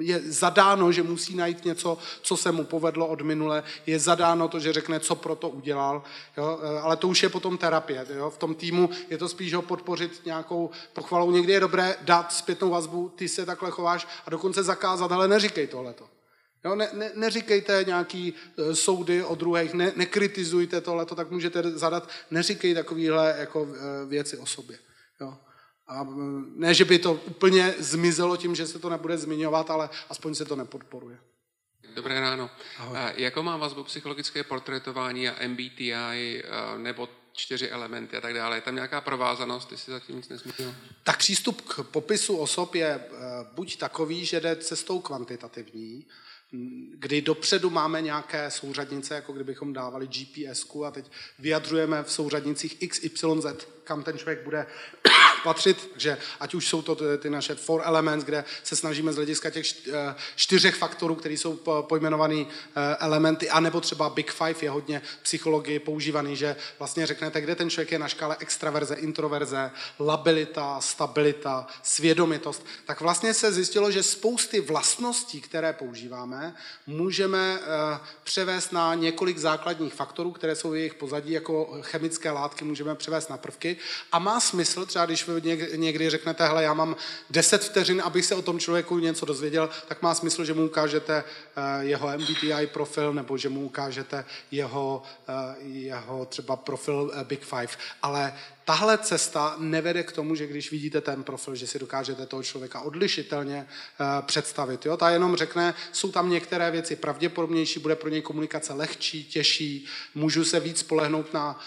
[SPEAKER 1] je zadáno, že musí najít něco, co se mu povedlo od minule, je zadáno to, že řekne, co pro to udělal, jo? ale to už je potom terapie. Jo? V tom týmu je to spíš ho podpořit nějakou pochvalou. Někdy je dobré dát zpětnou vazbu, ty se takhle chováš a dokonce zakázat, ale neříkej tohleto. Jo, ne, ne, neříkejte nějaký e, soudy o druhých, ne, nekritizujte tohleto, tak můžete zadat, neříkej takovéhle jako e, věci o sobě. Jo. A ne, že by to úplně zmizelo tím, že se to nebude zmiňovat, ale aspoň se to nepodporuje.
[SPEAKER 4] Dobré ráno. Ahoj. Jakou má vazbu psychologické portrétování a MBTI nebo čtyři elementy a tak dále? Je tam nějaká provázanost, ty si zatím nic nezmínil?
[SPEAKER 1] Tak přístup k popisu osob je buď takový, že jde cestou kvantitativní, kdy dopředu máme nějaké souřadnice, jako kdybychom dávali gps a teď vyjadřujeme v souřadnicích X, Y, Z, kam ten člověk bude patřit, že ať už jsou to ty naše four elements, kde se snažíme z hlediska těch eh, čtyřech faktorů, které jsou pojmenované eh, elementy, anebo třeba Big Five je hodně psychologii používaný, že vlastně řeknete, kde ten člověk je na škále extraverze, introverze, labilita, stabilita, svědomitost, tak vlastně se zjistilo, že spousty vlastností, které používáme, můžeme eh, převést na několik základních faktorů, které jsou jejich pozadí, jako chemické látky můžeme převést na prvky a má smysl, třeba když někdy řeknete, hele, já mám 10 vteřin, abych se o tom člověku něco dozvěděl, tak má smysl, že mu ukážete eh, jeho MBTI profil nebo že mu ukážete jeho, eh, jeho třeba profil Big Five. Ale tahle cesta nevede k tomu, že když vidíte ten profil, že si dokážete toho člověka odlišitelně uh, představit. Jo? Ta jenom řekne, jsou tam některé věci pravděpodobnější, bude pro něj komunikace lehčí, těžší, můžu se víc spolehnout na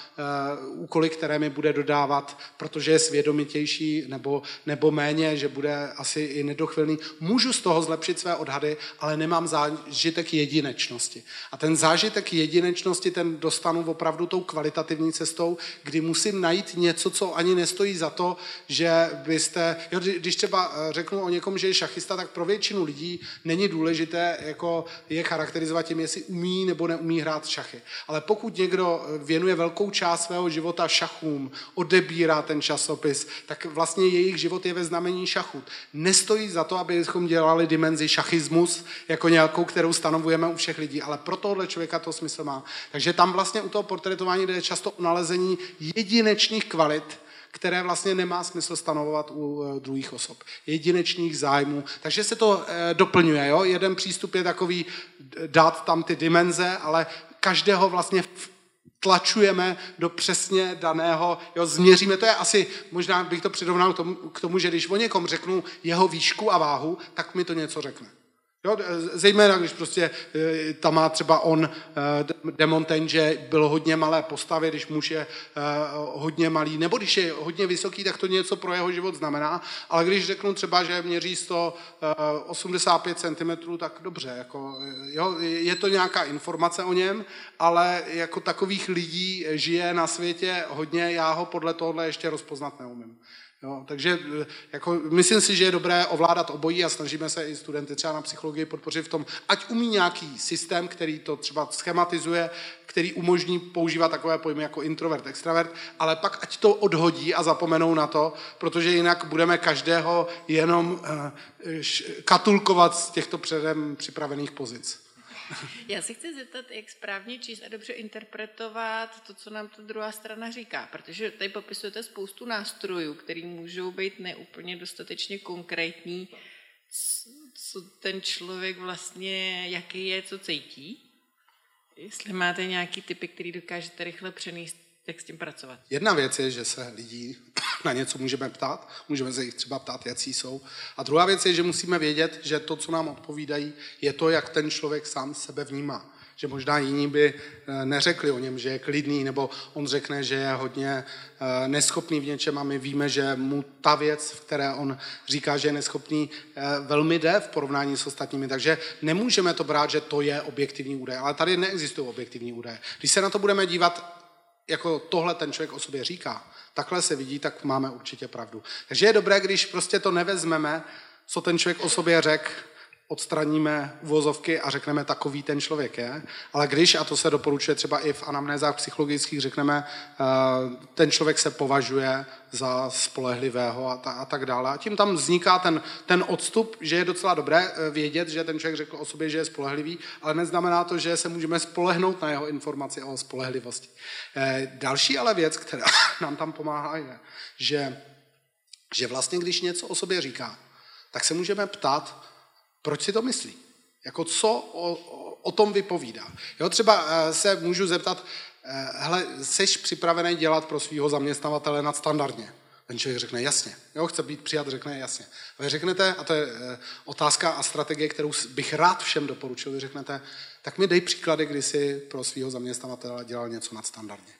[SPEAKER 1] uh, úkoly, které mi bude dodávat, protože je svědomitější nebo, nebo méně, že bude asi i nedochvilný. Můžu z toho zlepšit své odhady, ale nemám zážitek jedinečnosti. A ten zážitek jedinečnosti ten dostanu opravdu tou kvalitativní cestou, kdy musím najít něco, co ani nestojí za to, že byste, jo, když třeba eh, řeknu o někom, že je šachista, tak pro většinu lidí není důležité jako je charakterizovat tím, jestli umí nebo neumí hrát šachy. Ale pokud někdo eh, věnuje velkou část svého života šachům, odebírá ten časopis, tak vlastně jejich život je ve znamení šachu. Nestojí za to, abychom dělali dimenzi šachismus jako nějakou, kterou stanovujeme u všech lidí, ale pro tohle člověka to smysl má. Takže tam vlastně u toho portretování jde často o nalezení jedinečných kvalit, které vlastně nemá smysl stanovovat u eh, druhých osob. Jedinečných zájmů. Takže se to eh, doplňuje. Jo? Jeden přístup je takový dát tam ty dimenze, ale každého vlastně tlačujeme do přesně daného, jo, změříme, to je asi, možná bych to přirovnal k tomu, že když o někom řeknu jeho výšku a váhu, tak mi to něco řekne. Jo, zejména, když prostě e, tam má třeba on e, Demonten, že byl hodně malé postavy, když muž je e, hodně malý, nebo když je hodně vysoký, tak to něco pro jeho život znamená, ale když řeknu třeba, že měří 185 cm, tak dobře, jako, jo, je to nějaká informace o něm, ale jako takových lidí žije na světě hodně, já ho podle tohle ještě rozpoznat neumím. Jo, takže eh, jako, myslím si, že je dobré ovládat obojí a snažíme se i studenty třeba na psychologii podpořit v tom, ať umí nějaký systém, který to třeba schematizuje, který umožní používat takové pojmy jako introvert, extravert, ale pak ať to odhodí a zapomenou na to, protože jinak budeme každého jenom uh, katulkovat z těchto předem připravených pozic.
[SPEAKER 5] Já se chci zeptat, jak správně číst a dobře interpretovat to, co nám ta druhá strana říká, protože tady popisujete spoustu nástrojů, které můžou být neúplně dostatečně konkrétní, co ten člověk vlastně, jaký je, co cítí. Jestli máte nějaký typy, který dokážete rychle přenést, jak s tím pracovat.
[SPEAKER 1] Jedna věc je, že se lidí na něco můžeme ptát, můžeme se jich třeba ptát, jaký jsou. A druhá věc je, že musíme vědět, že to, co nám odpovídají, je to, jak ten člověk sám sebe vnímá že možná jiní by eh, neřekli o něm, že je klidný, nebo on řekne, že je hodně eh, neschopný v něčem a my víme, že mu ta věc, v které on říká, že je neschopný, eh, velmi jde v porovnání s ostatními. Takže nemůžeme to brát, že to je objektivní údaj. Ale tady neexistují objektivní údaje. Když se na to budeme dívat, jako tohle ten člověk o sobě říká, takhle se vidí, tak máme určitě pravdu. Takže je dobré, když prostě to nevezmeme, co ten člověk o sobě řekl, odstraníme uvozovky a řekneme, takový ten člověk je. Ale když, a to se doporučuje třeba i v anamnézách psychologických, řekneme, eh, ten člověk se považuje za spolehlivého a, ta, a tak dále. A tím tam vzniká ten, ten odstup, že je docela dobré eh, vědět, že ten člověk řekl o sobě, že je spolehlivý, ale neznamená to, že se můžeme spolehnout na jeho informaci o spolehlivosti. Eh, další ale věc, která nám tam pomáhá, je, že, že vlastně, když něco o sobě říká, tak se můžeme ptát, proč si to myslí? Jako co o, o, tom vypovídá? Jo, třeba eh, se můžu zeptat, eh, hele, jsi připravený dělat pro svého zaměstnavatele nadstandardně? Ten člověk řekne jasně. Jo, chce být přijat, řekne jasně. Vy řeknete, a to je eh, otázka a strategie, kterou bych rád všem doporučil, vy řeknete, tak mi dej příklady, kdy jsi pro svého zaměstnavatele dělal něco nadstandardně.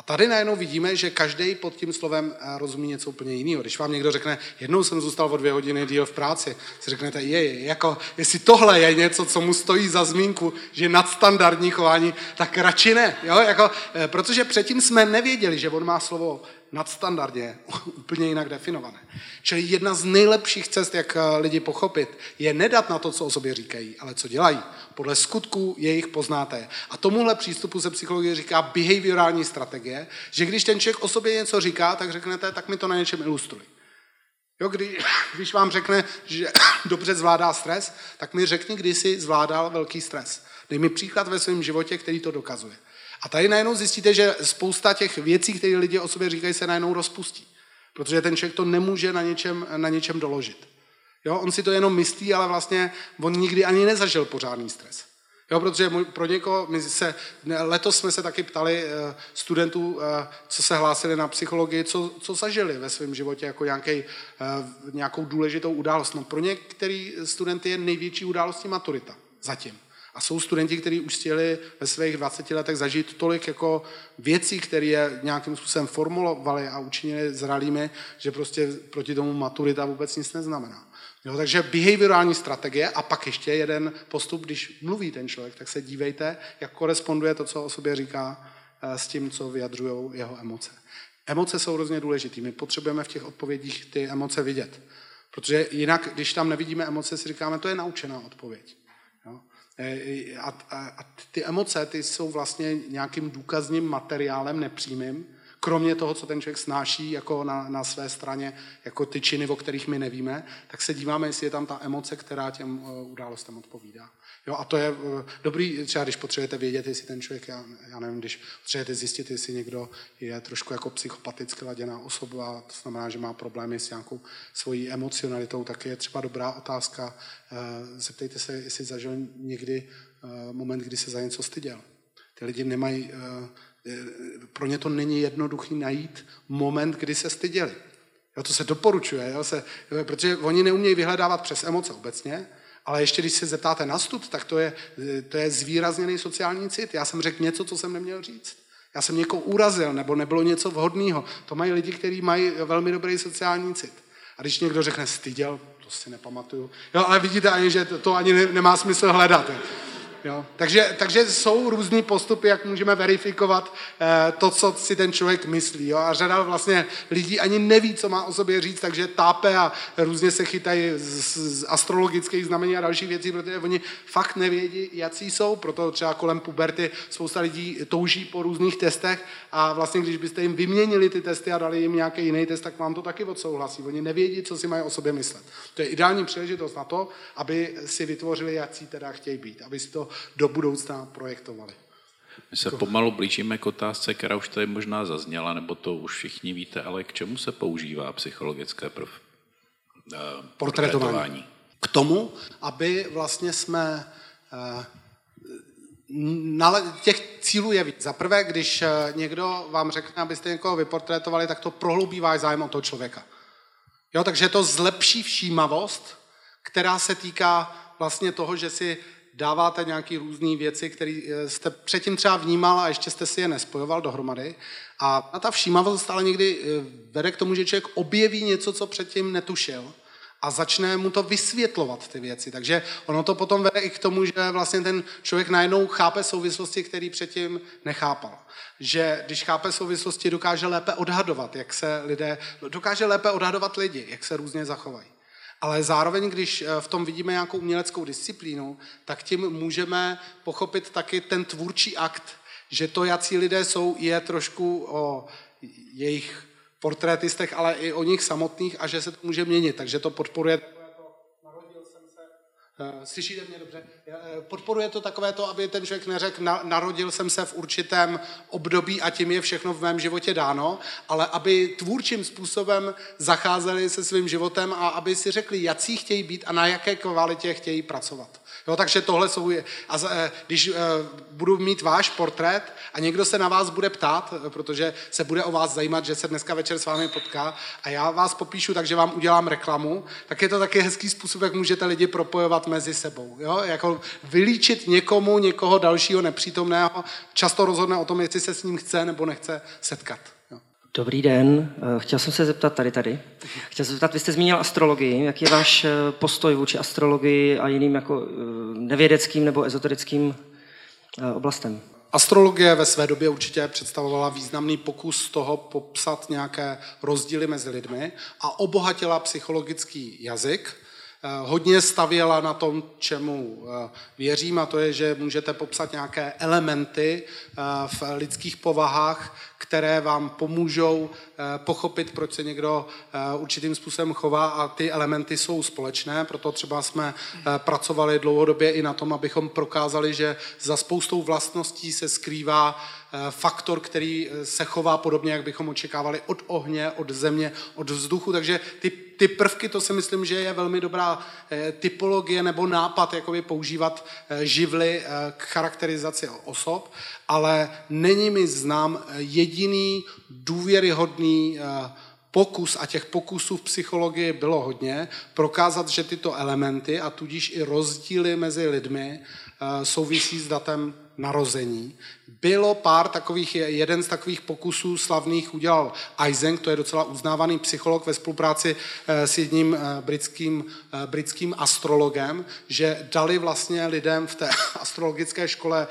[SPEAKER 1] A tady najednou vidíme, že každý pod tím slovem eh, rozumí něco úplně jiného. Když vám někdo řekne, jednou jsem zůstal o dvě hodiny díl v práci, si řeknete, je, jako, jestli tohle je něco, co mu stojí za zmínku, že je nadstandardní chování, tak radši ne. Jo? Jako, eh, protože předtím jsme nevěděli, že on má slovo nadstandardně, úplně jinak definované. Čili jedna z nejlepších cest, jak eh, lidi pochopit, je nedat na to, co o sobě říkají, ale co dělají. Podle skutků jejich poznáte. A tomuhle přístupu se psychologie říká behaviorální strategie, že když ten člověk o sobě něco říká, tak řeknete, tak mi to na něčem ilustruj. Jo, kdy, když vám řekne, že dobře zvládá stres, tak mi řekni, kdy jsi zvládal velký stres. Dej mi příklad ve svém životě, který to dokazuje. A tady najednou zjistíte, že spousta těch věcí, které lidi o sobě říkají, se najednou rozpustí. Protože ten člověk to nemůže na něčem, na něčem doložit. Jo, on si to jenom myslí, ale vlastně on nikdy ani nezažil pořádný stres. Jo, protože pro někoho, my se, letos jsme se taky ptali uh, studentů, uh, co se hlásili na psychologii, co, co zažili ve svém životě jako nějaký, uh, nějakou důležitou událost. No pro některý studenty je největší událostí maturita zatím. A jsou studenti, kteří už chtěli ve svých 20 letech zažít tolik jako věcí, které je nějakým způsobem formulovali a učinili zralými, že prostě proti tomu maturita vůbec nic neznamená. Jo, takže behaviorální strategie a pak ještě jeden postup, když mluví ten člověk, tak se dívejte, jak koresponduje to, co o sobě říká, eh, s tím, co vyjadřují jeho emoce. Emoce jsou hrozně důležité. My potřebujeme v těch odpovědích ty emoce vidět. Protože jinak, když tam nevidíme emoce, si říkáme, to je naučená odpověď. Eh, a, a, a ty emoce, ty jsou vlastně nějakým důkazním materiálem nepřímým, kromě toho, co ten člověk snáší jako na, na své straně, jako ty činy, o kterých my nevíme, tak se díváme, jestli je tam ta emoce, která těm uh, událostem odpovídá. Jo, a to je uh, dobrý, třeba když potřebujete vědět, jestli ten člověk, já, já nevím, když potřebujete zjistit, jestli někdo je trošku jako psychopaticky laděná osoba, to znamená, že má problémy s nějakou svojí emocionalitou, tak je třeba dobrá otázka. Uh, zeptejte se, jestli zažil někdy moment, kdy se za něco styděl. Ty lidi nemají Eh, pro ně to není jednoduchý najít moment, kdy se styděli. Jo, to se doporučuje, jo, se, protože oni neumějí vyhledávat přes emoce obecně, ale ještě když se zeptáte na stud, tak to je, to je zvýrazněný sociální cit. Já jsem řekl něco, co jsem neměl říct. Já jsem někoho urazil, nebo nebylo něco vhodného. To mají lidi, kteří mají velmi dobrý sociální cit. A když někdo řekne styděl, to si nepamatuju. Jo, ale vidíte ani, že to, to ani ne, nemá smysl hledat. Jo? Takže, takže jsou různý postupy, jak můžeme verifikovat eh, to, co si ten člověk myslí. Jo? A řada vlastně lidí ani neví, co má o sobě říct, takže tápe a různě se chytají z, z astrologických znamení a dalších věcí, protože oni fakt nevědí, jaký jsou. Proto třeba kolem puberty spousta lidí touží po různých testech a vlastně, když byste jim vyměnili ty testy a dali jim nějaký jiný test, tak vám to taky odsouhlasí. Oni nevědí, co si mají o sobě myslet. To je ideální příležitost na to, aby si vytvořili, jak si teda chtějí být, aby si to do budoucna projektovali.
[SPEAKER 6] My se pomalu blížíme k otázce, která už tady možná zazněla, nebo to už všichni víte, ale k čemu se používá psychologické prof...
[SPEAKER 1] Eh, portrétování? K tomu, aby vlastně jsme eh, těch cílů je víc. Za prvé, když někdo vám řekne, abyste někoho vyportrétovali, tak to prohloubí váš zájem o toho člověka. Jo, takže to zlepší všímavost, která se týká vlastně toho, že si dáváte nějaké různé věci, které eh, jste předtím třeba vnímal a ještě jste si je nespojoval dohromady. A ta všímavost ale někdy eh, vede k tomu, že člověk objeví něco, co předtím netušil a začne mu to vysvětlovat ty věci. Takže ono to potom vede i k tomu, že vlastně ten člověk najednou chápe souvislosti, které předtím nechápal. Že když chápe souvislosti, dokáže lépe odhadovat, jak se lidé, dokáže lépe odhadovat lidi, jak se různě zachovají. Ale zároveň, když eh, v tom vidíme nějakou uměleckou disciplínu, tak tím můžeme pochopit taky ten tvůrčí akt, že to, jaký lidé jsou, je trošku o jejich portrétistech, ale i o nich samotných a že se to může měnit. Takže to podporuje slyšíte mě dobře? Eh, podporuje to takové to, aby ten člověk neřekl, narodil jsem se v určitém období a tím je všechno v mém životě dáno, ale aby tvůrčím způsobem zacházeli se svým životem a aby si řekli, jaký chtějí být a na jaké kvalitě chtějí pracovat. Jo, takže tohle jsou... A eh, když eh, budu mít váš portrét a někdo se na vás bude ptát, eh, protože se bude o vás zajímat, že se dneska večer s vámi potká a já vás popíšu, takže vám udělám reklamu, tak je to taky hezký způsob, jak můžete lidi propojovat mezi sebou. Jo? Jako vylíčit někomu, někoho dalšího nepřítomného, často rozhodne o tom, jestli se s ním chce nebo nechce setkat.
[SPEAKER 7] Dobrý den, eh, chtěl jsem se zeptat tady, tady. Chtěl jsem se zeptat, vy jste zmínil astrologii. Jaký je váš eh, postoj vůči astrologii a jiným jako eh, nevědeckým nebo ezoterickým oblastem?
[SPEAKER 1] Astrologie ve své době určitě představovala významný pokus toho popsat nějaké rozdíly mezi lidmi a obohatila psychologický jazyk. Hodně stavěla na tom, čemu věřím, a to je, že můžete popsat nějaké elementy v lidských povahách, které vám pomůžou eh, pochopit, proč se někdo eh, určitým způsobem chová a ty elementy jsou společné, proto třeba jsme eh, pracovali dlouhodobě i na tom, abychom prokázali, že za spoustou vlastností se skrývá faktor, který se chová podobně, jak bychom očekávali od ohně, od země, od vzduchu, takže ty, ty prvky, to si myslím, že je velmi dobrá typologie nebo nápad, jakoby používat živly k charakterizaci osob ale není mi znám jediný důvěryhodný eh, pokus, a těch pokusů v psychologii bylo hodně, prokázat, že tyto elementy a tudíž i rozdíly mezi lidmi eh, souvisí s datem narození. Bylo pár takových, jeden z takových pokusů slavných udělal Eysenck, to je docela uznávaný psycholog ve spolupráci eh, s jedním britským, britským astrologem, že dali vlastně lidem v té astrologické škole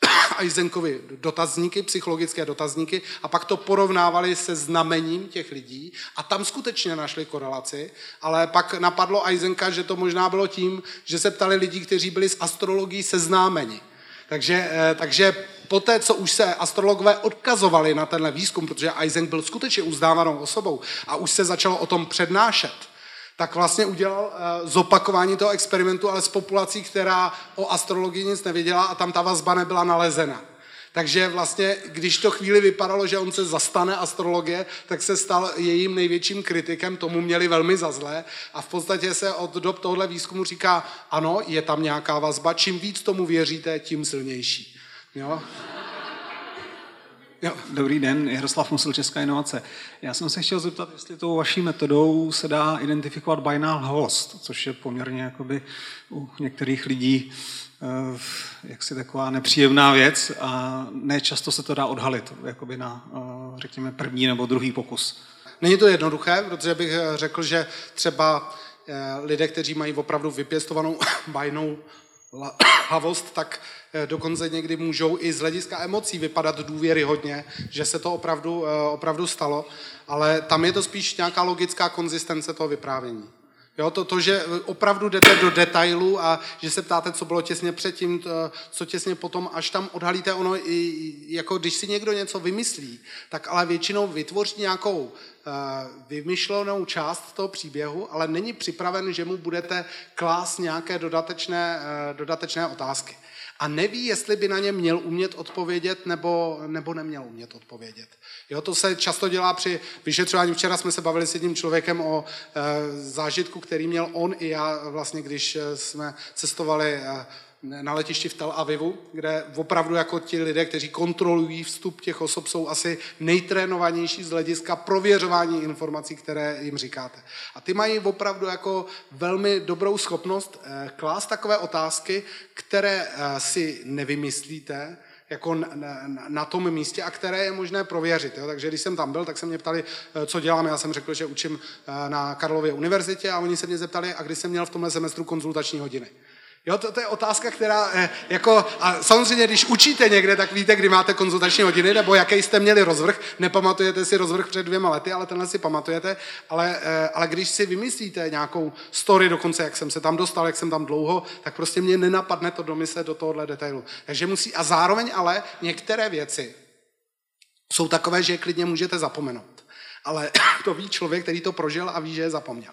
[SPEAKER 1] Eisenkovi dotazníky, psychologické dotazníky a pak to porovnávali se znamením těch lidí a tam skutečně našli korelaci, ale pak napadlo Eisenka, že to možná bylo tím, že se ptali lidí, kteří byli s astrologií seznámeni. Takže, eh, takže poté, co už se astrologové odkazovali na tenhle výzkum, protože Eisenk byl skutečně uznávanou osobou a už se začalo o tom přednášet, tak vlastně udělal uh, zopakování toho experimentu, ale s populací, která o astrologii nic nevěděla a tam ta vazba nebyla nalezena. Takže vlastně, když to chvíli vypadalo, že on se zastane astrologie, tak se stal jejím největším kritikem, tomu měli velmi za zlé a v podstatě se od dob tohle výzkumu říká, ano, je tam nějaká vazba, čím víc tomu věříte, tím silnější. Jo?
[SPEAKER 8] Jo, dobrý den, Jaroslav Musil, Česká inovace. Já jsem se chtěl zeptat, jestli tou vaší metodou se dá identifikovat binal host, což je poměrně jakoby u některých lidí eh, jaksi taková nepříjemná věc a nečasto se to dá odhalit, jakoby na, eh, řekněme, první nebo druhý pokus.
[SPEAKER 1] Není to jednoduché, protože bych eh, řekl, že třeba lidé, kteří mají opravdu vypěstovanou bajnou hlavost, tak dokonce někdy můžou i z hlediska emocí vypadat důvěryhodně, že se to opravdu, eh, opravdu stalo, ale tam je to spíš nějaká logická konzistence toho vyprávění. Jo, to, to, že opravdu jdete do detailu a že se ptáte, co bylo těsně předtím, to, co těsně potom, až tam odhalíte ono, i, jako když si někdo něco vymyslí, tak ale většinou vytvoří nějakou uh, vymyšlenou část toho příběhu, ale není připraven, že mu budete klást nějaké dodatečné, uh, dodatečné otázky a neví, jestli by na ně měl umět odpovědět nebo, nebo neměl umět odpovědět. Jo, to se často dělá při vyšetřování. Včera jsme se bavili s jedním člověkem o e, zážitku, který měl on i já, vlastně, když eh, jsme cestovali e, na letišti v Tel Avivu, kde opravdu jako ti lidé, kteří kontrolují vstup těch osob, jsou asi nejtrénovanější z hlediska prověřování informací, které jim říkáte. A ty mají opravdu jako velmi dobrou schopnost eh, klást takové otázky, které eh, si nevymyslíte, jako na, na, na tom místě a které je možné prověřit. Jo? Takže když jsem tam byl, tak se mě ptali, eh, co dělám. Já jsem řekl, že učím na Karlově univerzitě a oni se mě zeptali, a kdy jsem měl v tomhle semestru konzultační hodiny. Jo, to, to je otázka, která, eh, jako, a samozřejmě, když učíte někde, tak víte, kdy máte konzultační hodiny, nebo jaký jste měli rozvrh. Nepamatujete si rozvrh před dvěma lety, ale tenhle si pamatujete. Ale, eh, ale když si vymyslíte nějakou story, dokonce jak jsem se tam dostal, jak jsem tam dlouho, tak prostě mě nenapadne to domyslet do tohohle detailu. Takže musí, a zároveň ale některé věci jsou takové, že je klidně můžete zapomenout. Ale to ví člověk, který to prožil a ví, že je zapomněl.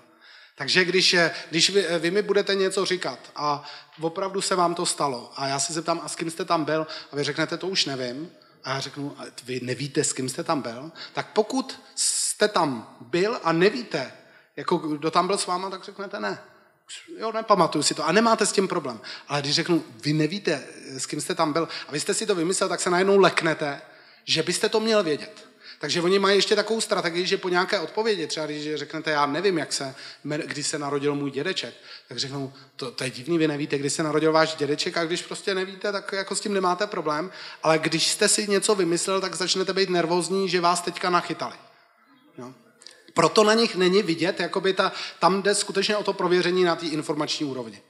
[SPEAKER 1] Takže když, když vy, vy mi budete něco říkat a opravdu se vám to stalo a já si zeptám, a s kým jste tam byl a vy řeknete, to už nevím, a já řeknu, vy nevíte, s kým jste tam byl, tak pokud jste tam byl a nevíte, jako kdo tam byl s váma, tak řeknete ne. Jo, nepamatuju si to a nemáte s tím problém. Ale když řeknu, vy nevíte, s kým jste tam byl a vy jste si to vymyslel, tak se najednou leknete, že byste to měl vědět. Takže oni mají ještě takovou strategii, že po nějaké odpovědi, třeba když řeknete, já nevím, jak se, kdy se narodil můj dědeček, tak řeknou, to, to je divný, vy nevíte, kdy se narodil váš dědeček a když prostě nevíte, tak jako s tím nemáte problém. Ale když jste si něco vymyslel, tak začnete být nervózní, že vás teďka nachytali. No. Proto na nich není vidět, jakoby ta, tam jde skutečně o to prověření na té informační úrovni.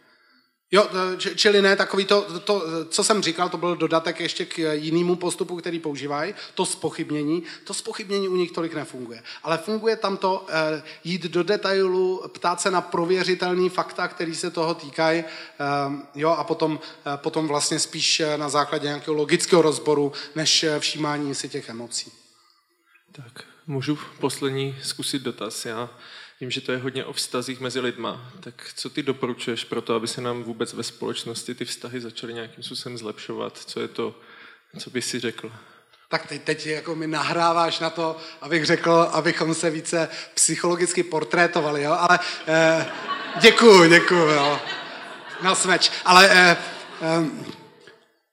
[SPEAKER 1] Jo, čili ne takový to, to, co jsem říkal, to byl dodatek ještě k jinému postupu, který používají, to spochybnění. To spochybnění u nich tolik nefunguje. Ale funguje tam to eh, jít do detailu, ptát se na prověřitelný fakta, který se toho týkají, eh, jo, a potom, eh, potom vlastně spíš na základě nějakého logického rozboru, než všímání si těch emocí.
[SPEAKER 2] Tak, můžu poslední zkusit dotaz. Já Vím, že to je hodně o vztazích mezi lidma. Tak co ty doporučuješ pro to, aby se nám vůbec ve společnosti ty vztahy začaly nějakým způsobem zlepšovat? Co je to, co bys si řekl?
[SPEAKER 1] Tak teď, teď jako mi nahráváš na to, abych řekl, abychom se více psychologicky portrétovali, jo? Ale eh, děkuju, děkuju, jo. Na smeč. Ale, eh, eh,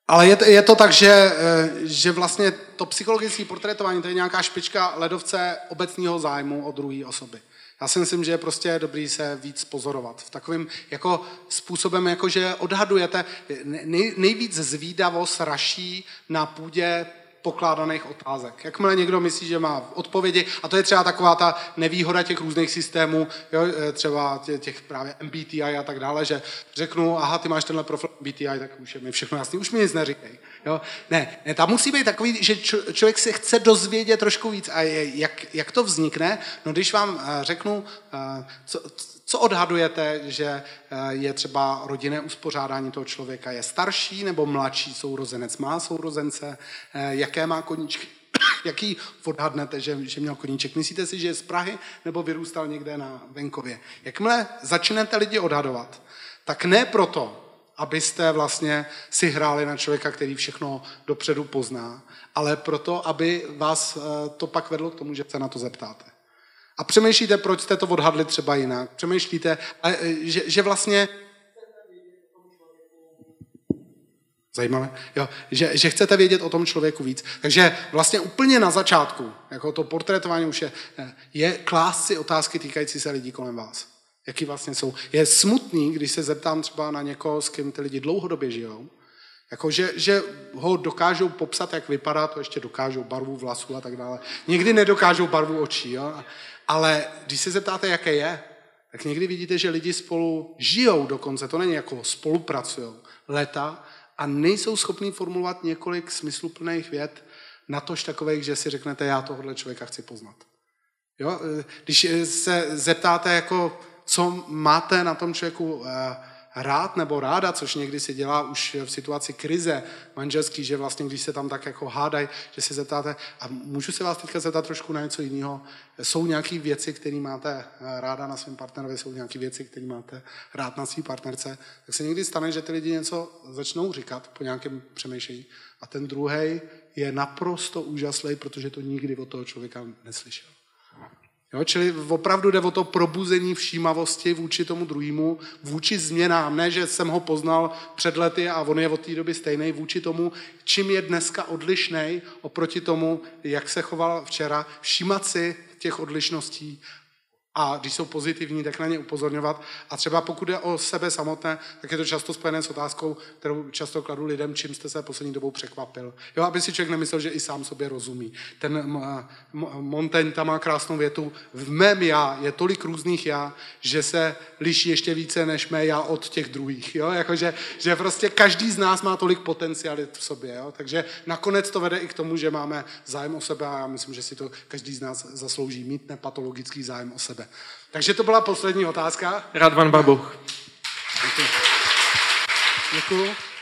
[SPEAKER 1] ale je, to, je to tak, že, eh, že vlastně to psychologické portrétování to je nějaká špička ledovce obecného zájmu o druhé osoby. Já si myslím, že je prostě dobrý se víc pozorovat. V takovým jako způsobem, jako že odhadujete, nej, nejvíc zvídavost raší na půdě pokládaných otázek. Jakmile někdo myslí, že má odpovědi, a to je třeba taková ta nevýhoda těch různých systémů, jo, e, třeba těch právě MBTI a tak dále, že řeknu, aha, ty máš tenhle profil MBTI, tak už je mi všechno jasný, už mi nic neříkej. Jo? Ne, ne, tam musí být takový, že člověk se chce dozvědět trošku víc. A jak, jak to vznikne? No když vám e, řeknu, e, co, co odhadujete, že eh, je třeba rodinné uspořádání toho člověka? Je starší nebo mladší sourozenec? Má sourozence? Eh, jaké má koníčky? Jaký odhadnete, že, že měl koníček? Myslíte si, že je z Prahy nebo vyrůstal někde na venkově? Jakmile začnete lidi odhadovat, tak ne proto, abyste vlastně si hráli na člověka, který všechno dopředu pozná, ale proto, aby vás eh, to pak vedlo k tomu, že se na to zeptáte. A přemýšlíte, proč jste to odhadli třeba jinak. Přemýšlíte, že, že vlastně Zajímavé. Jo, že, že chcete vědět o tom člověku víc. Takže vlastně úplně na začátku, jako to portrétování už je, je klást si otázky týkající se lidí kolem vás. Jaký vlastně jsou. Je smutný, když se zeptám třeba na někoho, s kým ty lidi dlouhodobě žijou, jako, že, že ho dokážou popsat, jak vypadá, to ještě dokážou barvu vlasů a tak dále. Někdy nedokážou barvu očí. Jo? Ale když se zeptáte, jaké je, tak někdy vidíte, že lidi spolu žijou dokonce, to není jako spolupracují leta a nejsou schopní formulovat několik smysluplných vět, natož takových, že si řeknete, já tohohle člověka chci poznat. Jo? Když se zeptáte, jako, co máte na tom člověku eh, rád nebo ráda, což někdy se dělá už v situaci krize manželský, že vlastně, když se tam tak jako hádají, že se zeptáte, a můžu se vás teďka zeptat trošku na něco jiného, jsou nějaké věci, které máte ráda na svém partnerovi, jsou nějaké věci, které máte rád na své partnerce, tak se někdy stane, že ty lidi něco začnou říkat po nějakém přemýšlení. A ten druhý je naprosto úžaslý, protože to nikdy od toho člověka neslyšel. Jo, čili opravdu jde o to probuzení všímavosti vůči tomu druhému, vůči změnám. Ne, že jsem ho poznal před lety a on je od té doby stejný, vůči tomu, čím je dneska odlišný oproti tomu, jak se choval včera. Všímat si těch odlišností a když jsou pozitivní, tak na ně upozorňovat. A třeba pokud je o sebe samotné, tak je to často spojené s otázkou, kterou často kladu lidem, čím jste se poslední dobou překvapil. Jo, aby si člověk nemyslel, že i sám sobě rozumí. Ten Montaigne tam má krásnou větu. V mém já je tolik různých já, že se liší ještě více než mé já od těch druhých. Jo? Jakože, že prostě každý z nás má tolik potencialit v sobě. Jo? Takže nakonec to vede i k tomu, že máme zájem o sebe a já myslím, že si to každý z nás zaslouží mít nepatologický zájem o sebe. Takže to byla poslední otázka.
[SPEAKER 2] Rád vám babuch.
[SPEAKER 1] Děkuji. Děkuji.